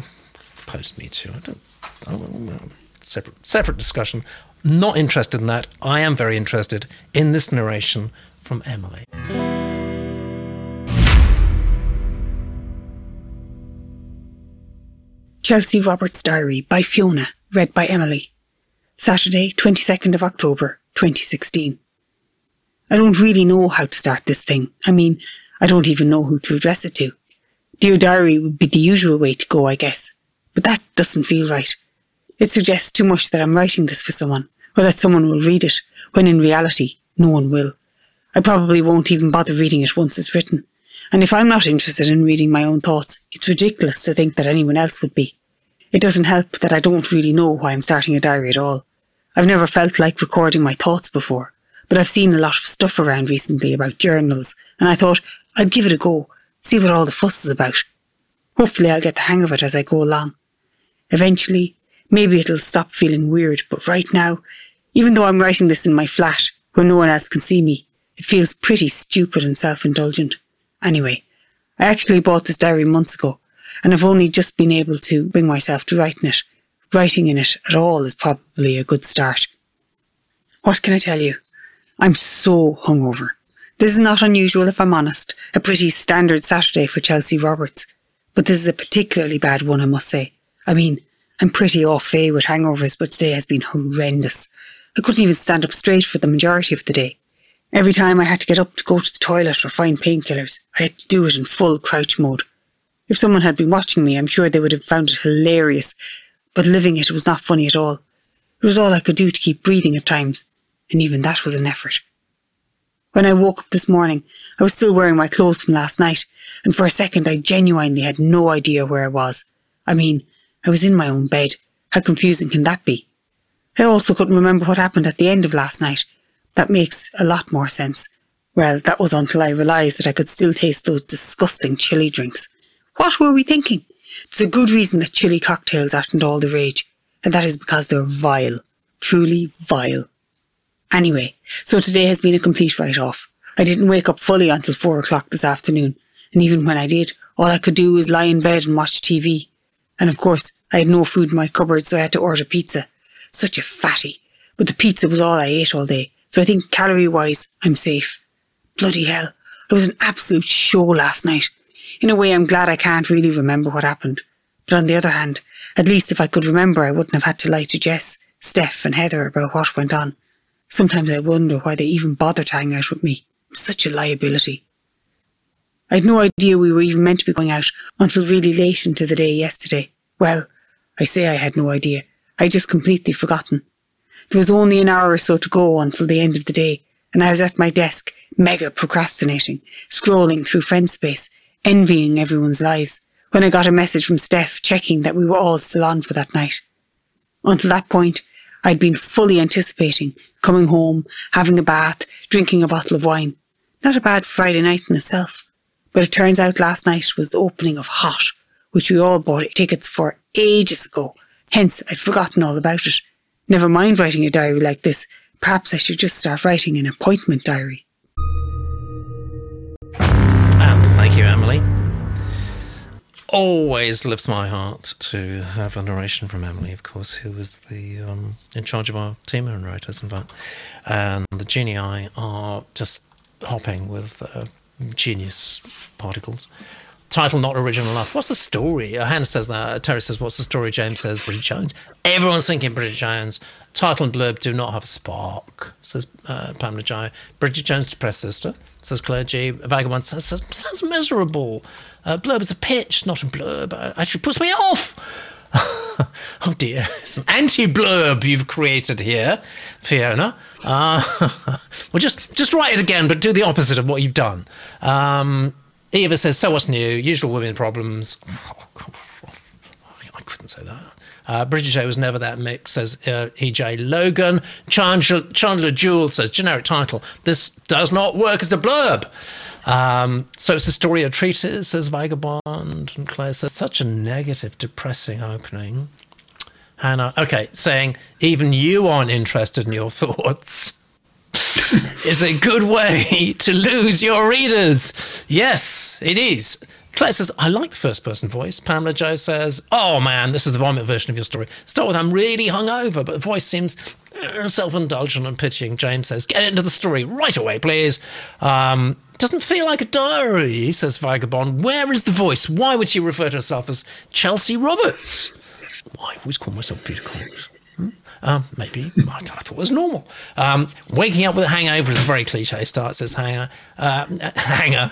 post Me Too. I don't. I don't know. Separate, separate discussion. Not interested in that. I am very interested in this narration from Emily. Chelsea Roberts' Diary by Fiona, read by Emily. Saturday, 22nd of October, 2016. I don't really know how to start this thing. I mean, I don't even know who to address it to. Dear Diary would be the usual way to go, I guess. But that doesn't feel right. It suggests too much that I'm writing this for someone, or that someone will read it, when in reality, no one will. I probably won't even bother reading it once it's written. And if I'm not interested in reading my own thoughts, it's ridiculous to think that anyone else would be. It doesn't help that I don't really know why I'm starting a diary at all. I've never felt like recording my thoughts before, but I've seen a lot of stuff around recently about journals, and I thought, I'd give it a go, see what all the fuss is about. Hopefully I'll get the hang of it as I go along. Eventually, maybe it'll stop feeling weird, but right now, even though I'm writing this in my flat, where no one else can see me, it feels pretty stupid and self-indulgent. Anyway, I actually bought this diary months ago, and I've only just been able to bring myself to writing it. Writing in it at all is probably a good start. What can I tell you? I'm so hungover. This is not unusual if I'm honest, a pretty standard Saturday for Chelsea Roberts. But this is a particularly bad one, I must say. I mean, I'm pretty off fay with hangovers, but today has been horrendous. I couldn't even stand up straight for the majority of the day. Every time I had to get up to go to the toilet or find painkillers, I had to do it in full crouch mode. If someone had been watching me, I'm sure they would have found it hilarious, but living it was not funny at all. It was all I could do to keep breathing at times, and even that was an effort. When I woke up this morning, I was still wearing my clothes from last night, and for a second I genuinely had no idea where I was. I mean, I was in my own bed. How confusing can that be? I also couldn't remember what happened at the end of last night. That makes a lot more sense. Well, that was until I realised that I could still taste those disgusting chili drinks. What were we thinking? There's a good reason that chili cocktails aren't all the rage, and that is because they're vile. Truly vile. Anyway, so today has been a complete write-off. I didn't wake up fully until four o'clock this afternoon, and even when I did, all I could do was lie in bed and watch TV. And of course, I had no food in my cupboard, so I had to order pizza. Such a fatty. But the pizza was all I ate all day, so I think calorie wise, I'm safe. Bloody hell. It was an absolute show last night. In a way, I'm glad I can't really remember what happened. But on the other hand, at least if I could remember, I wouldn't have had to lie to Jess, Steph, and Heather about what went on. Sometimes I wonder why they even bother to hang out with me. I'm such a liability. I had no idea we were even meant to be going out until really late into the day yesterday. Well, I say I had no idea. I had just completely forgotten. There was only an hour or so to go until the end of the day, and I was at my desk, mega procrastinating, scrolling through FriendSpace, envying everyone's lives, when I got a message from Steph checking that we were all still on for that night. Until that point, I'd been fully anticipating coming home, having a bath, drinking a bottle of wine. Not a bad Friday night in itself. But it turns out last night was the opening of Hot, which we all bought tickets for ages ago. Hence, I'd forgotten all about it. Never mind writing a diary like this. Perhaps I should just start writing an appointment diary. And thank you, Emily. Always lifts my heart to have a narration from Emily, of course, who was the um, in charge of our team and writers, in fact. And the genii are just hopping with uh, genius particles. Title not original enough. What's the story? Uh, Hannah says that. Terry says, What's the story? James says, Bridget Jones. Everyone's thinking Bridget Jones. Title and blurb do not have a spark, says uh, Pamela Jai. Bridget Jones, depressed sister, says Claire G. Vagabond says, says Sounds miserable. Uh, blurb is a pitch, not a blurb. Uh, actually puts me off. <laughs> oh dear, it's an anti-blurb you've created here, Fiona. Uh, <laughs> well, just just write it again, but do the opposite of what you've done. Um, Eva says, "So what's new? Usual women problems." I couldn't say that. Uh, Bridget J was never that mix, says uh, EJ Logan. Chandler, Chandler Jewell says, generic title. This does not work as a blurb. Um, so it's a story of treatise, says Vagabond. And Claire says, such a negative, depressing opening. Hannah, okay, saying, even you aren't interested in your <laughs> thoughts <laughs> is a good way to lose your readers. Yes, it is. Claire says, I like the first person voice. Pamela Joe says, Oh man, this is the vomit version of your story. Start with, I'm really hungover, but the voice seems uh, self indulgent and pitying. James says, Get into the story right away, please. Um, doesn't feel like a diary, says Vagabond. Where is the voice? Why would she refer to herself as Chelsea Roberts? Why I always call myself Peter Cox? Um, maybe I, thought it was normal. Um, waking up with a hangover is a very cliche start, says Hanger. Uh, hanger.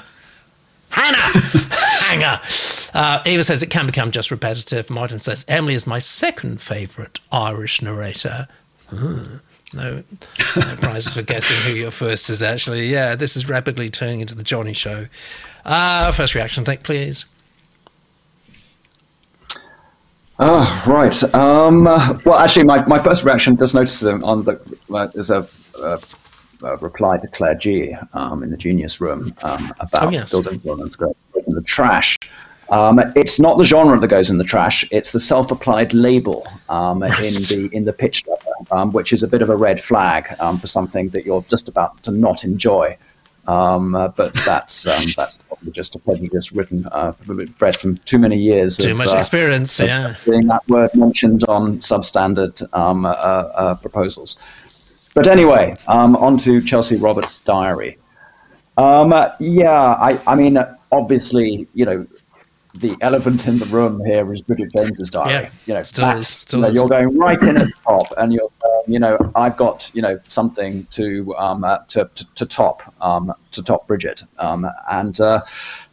Hannah! <laughs> Hanger! Uh, Eva says it can become just repetitive. Martin says Emily is my second favourite Irish narrator. Hmm. No, no prizes for guessing who your first is, actually. Yeah, this is rapidly turning into the Johnny show. Uh, first reaction, take, please. Ah, right. Um, well, actually, my, my first reaction, just noticed on the, uh, there's a, uh, uh, replied to Claire G um, in the Genius Room um, about Oh, yes. Bildungsromans in the trash. Um, it's not the genre that goes in the trash; it's the self-applied label um, in the in the pitch letter, um, which is a bit of a red flag um, for something that you're just about to not enjoy. Um, uh, but that's um, that's probably just a prejudice written, uh, bred from too many years. Too of, much uh, experience, of yeah. Seeing that word mentioned on substandard um, uh, uh, proposals. But anyway, um, on to Chelsea Roberts' diary. Um, uh, yeah, I, I mean, uh, obviously, you know, the elephant in the room here is Bridget Jones's diary. Yeah, you know, still is, still you know, you're going right in at the top, and you're, um, you know, I've got, you know, something to um, uh, to, to to top um, to top Bridget, um, and uh,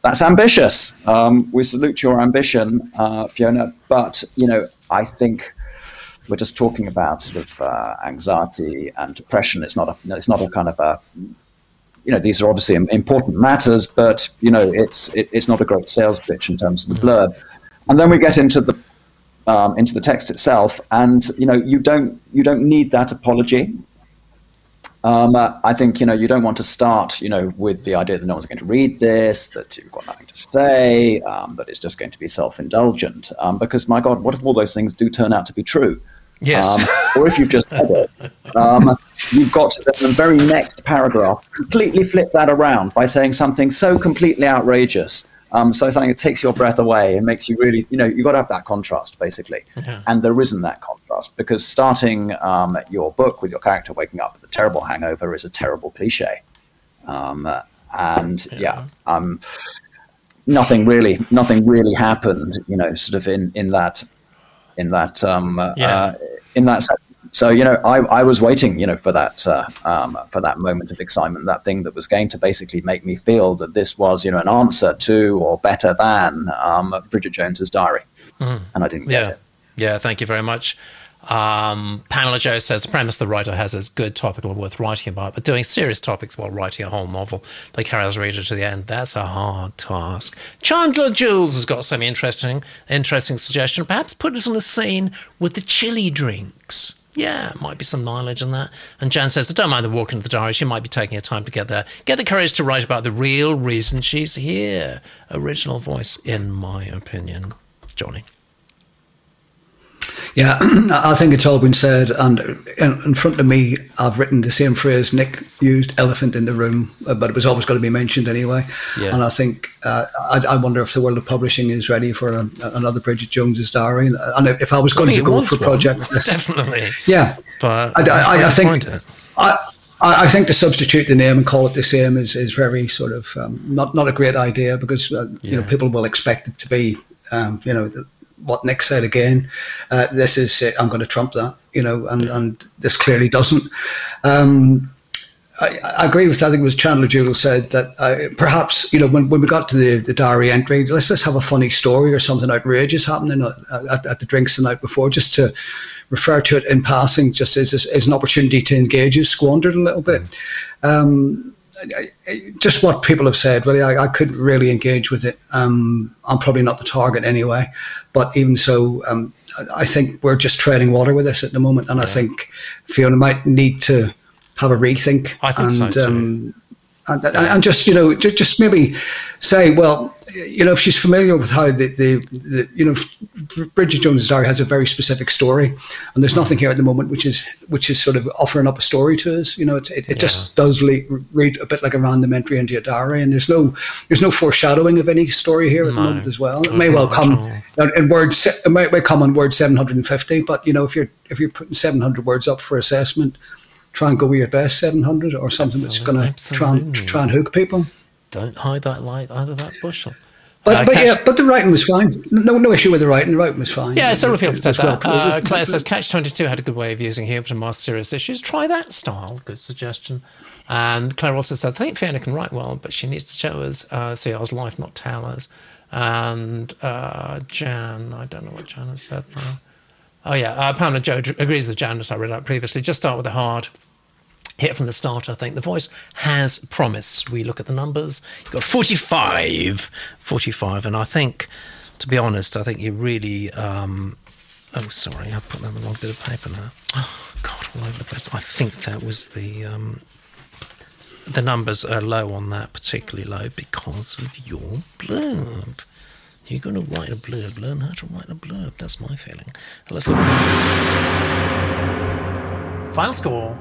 that's ambitious. Um, we salute your ambition, uh, Fiona, but you know, I think we're just talking about sort of uh, anxiety and depression. It's not a it's not a kind of a you know these are obviously important matters, but you know it's it, it's not a great sales pitch in terms of the blurb. And then we get into the um, into the text itself, and you know you don't you don't need that apology. Um, uh, I think you know you don't want to start you know with the idea that no one's going to read this, that you've got nothing to say, um, that it's just going to be self-indulgent. Um, because my God, what if all those things do turn out to be true? Yes. Um, or if you've just said it, um, you've got to, in the very next paragraph, completely flip that around by saying something so completely outrageous. Um, so something that takes your breath away and makes you really, you know, you've got to have that contrast, basically. And there isn't that contrast because starting um, your book with your character waking up with a terrible hangover is a terrible cliche. Um, and yeah, um, nothing really, nothing really happened, you know, sort of in, in that in that um, Yeah. uh, in that. So you know, I, I was waiting, you know, for that uh, um, for that moment of excitement, that thing that was going to basically make me feel that this was, you know, an answer to or better than um, Bridget Jones's Diary, and I didn't get Yeah. it. Yeah, thank you very much. Um, Pamela Joe says the premise the writer has is good, topical, and worth writing about, but doing serious topics while writing a whole novel that carries reader to the end, that's a hard task. Chandler Jules has got some interesting, interesting suggestion. Perhaps put us on a scene with the chili drinks. Yeah, might be some mileage in that. And Jan says, I don't mind the walk into the diary. She might be taking her time to get there. Get the courage to write about the real reason she's here. Original voice, in my opinion. Johnny. Yeah, <clears throat> I think it's all been said. And in, front of me, I've written the same phrase Nick used, elephant in the room, uh, but it was always going to be mentioned anyway. Yeah. And I think, uh, I, I wonder if the world of publishing is ready for a, another Bridget Jones's diary. And if I was going think to go for a project this, <laughs> Definitely. yeah. But I, I, I think. I, I I think to substitute the name and call it the same is, is very sort of um, not not a great idea because uh, you know people will expect it to be um, you know the, what Nick said again. Uh, this is uh, I'm going to trump that you know and, and this clearly doesn't. Um, I, I agree with I think it was Chandler Jewell said that uh, perhaps you know when, when we got to the, the diary entry let's just have a funny story or something outrageous happening at, at, the drinks the night before just to refer to it in passing just as, as an opportunity to engage is squandered a little bit. Um, just what people have said, really, I, I couldn't really engage with it. Um, I'm probably not the target anyway, but even so, um, I- think we're just treading water with this at the moment, and I think Fiona might need to have a rethink. I think and, so too. Um, and, and, and just you know, just maybe say, well, you know, if she's familiar with how the, the, the you know, Bridget Jones's Diary has a very specific story, and there's nothing here at the moment which is which is sort of offering up a story to us. You know, it, it, it just does le- read a bit like a random entry into a diary, and there's no there's no foreshadowing of any story here at the moment as well. It may well come in word se- it might, might come in word 750, but you know, if you're if you're putting 700 words up for assessment. Try and go with your best 700 or something that's going to try and, try and hook people. Don't hide that light under that bushel. But, Uh, but Cash- yeah, but the writing was fine. No, no issue with the writing. The writing was fine. Yeah, several people said was well that. Uh. Claire says Catch 22 had a good way of using humour to mask serious issues. Try that style. Good suggestion. And Claire also said, I think Fiona can write well, but she needs to show us uh, CR's life, not tell us. And uh, Jan, I don't know what Jan has said now. Oh, yeah. Uh, Pamela Joe agrees with Jan that I read out previously. Just start with the hard. Hit from the start, I think. The voice has promise. We look at the numbers. You've got 45. 45. And I think, to be honest, I think you really. Um, oh, sorry, I put on the wrong bit of paper now. Oh, God, all over the place. I think that was the. Um, the numbers are low on that, particularly low because of your blurb. You're going to write a blurb. Learn how to write a blurb. That's my feeling. Let's look. Final score.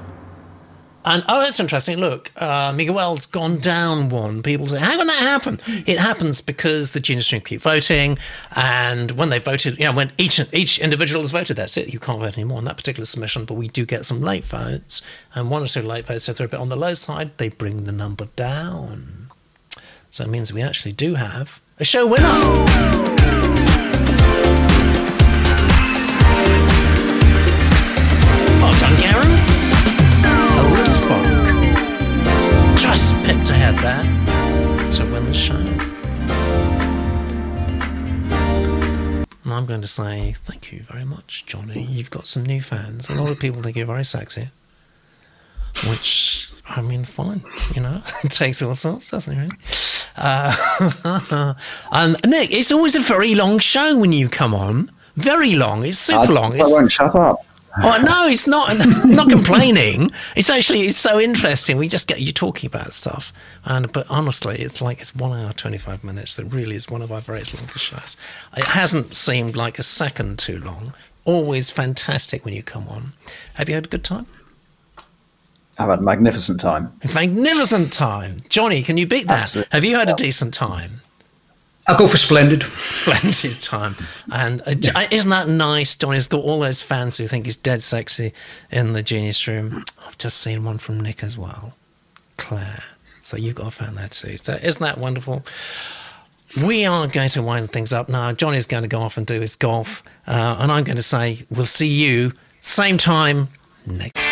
And oh, that's interesting. Look, uh, Miguel's gone down one. People say, "How can that happen?" It happens because the Genius Stream keep voting, and when they voted, you know, when each each individual has voted, that's it. You can't vote anymore on that particular submission. But we do get some late votes, and one or two late votes. If they're a bit on the low side, they bring the number down. So it means we actually do have a show winner. Well done, Garren. Just picked ahead there to win the show. And I'm going to say thank you very much, Johnny. You've got some new fans. A lot of people think you're very sexy. Which, I mean, fine, you know, <laughs> it takes all sorts, doesn't it, really? Uh, and <laughs> Nick, it's always a very long show when you come on. Very long. It's super I, long. I It's, won't shut up. Oh no, it's not. I'm <laughs> not complaining. It's actually it's so interesting. We just get you talking about stuff, and but honestly, it's like it's one hour twenty five minutes. That really is one of our very longest shows. It hasn't seemed like a second too long. Always fantastic when you come on. Have you had a good time? I've had a magnificent time. Magnificent time, Johnny. Can you beat that? Absolutely. Have you had a decent time? I'll go for splendid. Splendid time. And uh, isn't that nice? Johnny's got all those fans who think he's dead sexy in the Genius Room. I've just seen one from Nick as well, Claire. So you've got a fan there too. So isn't that wonderful? We are going to wind things up now. Johnny's going to go off and do his golf, uh, and I'm going to say we'll see you same time next.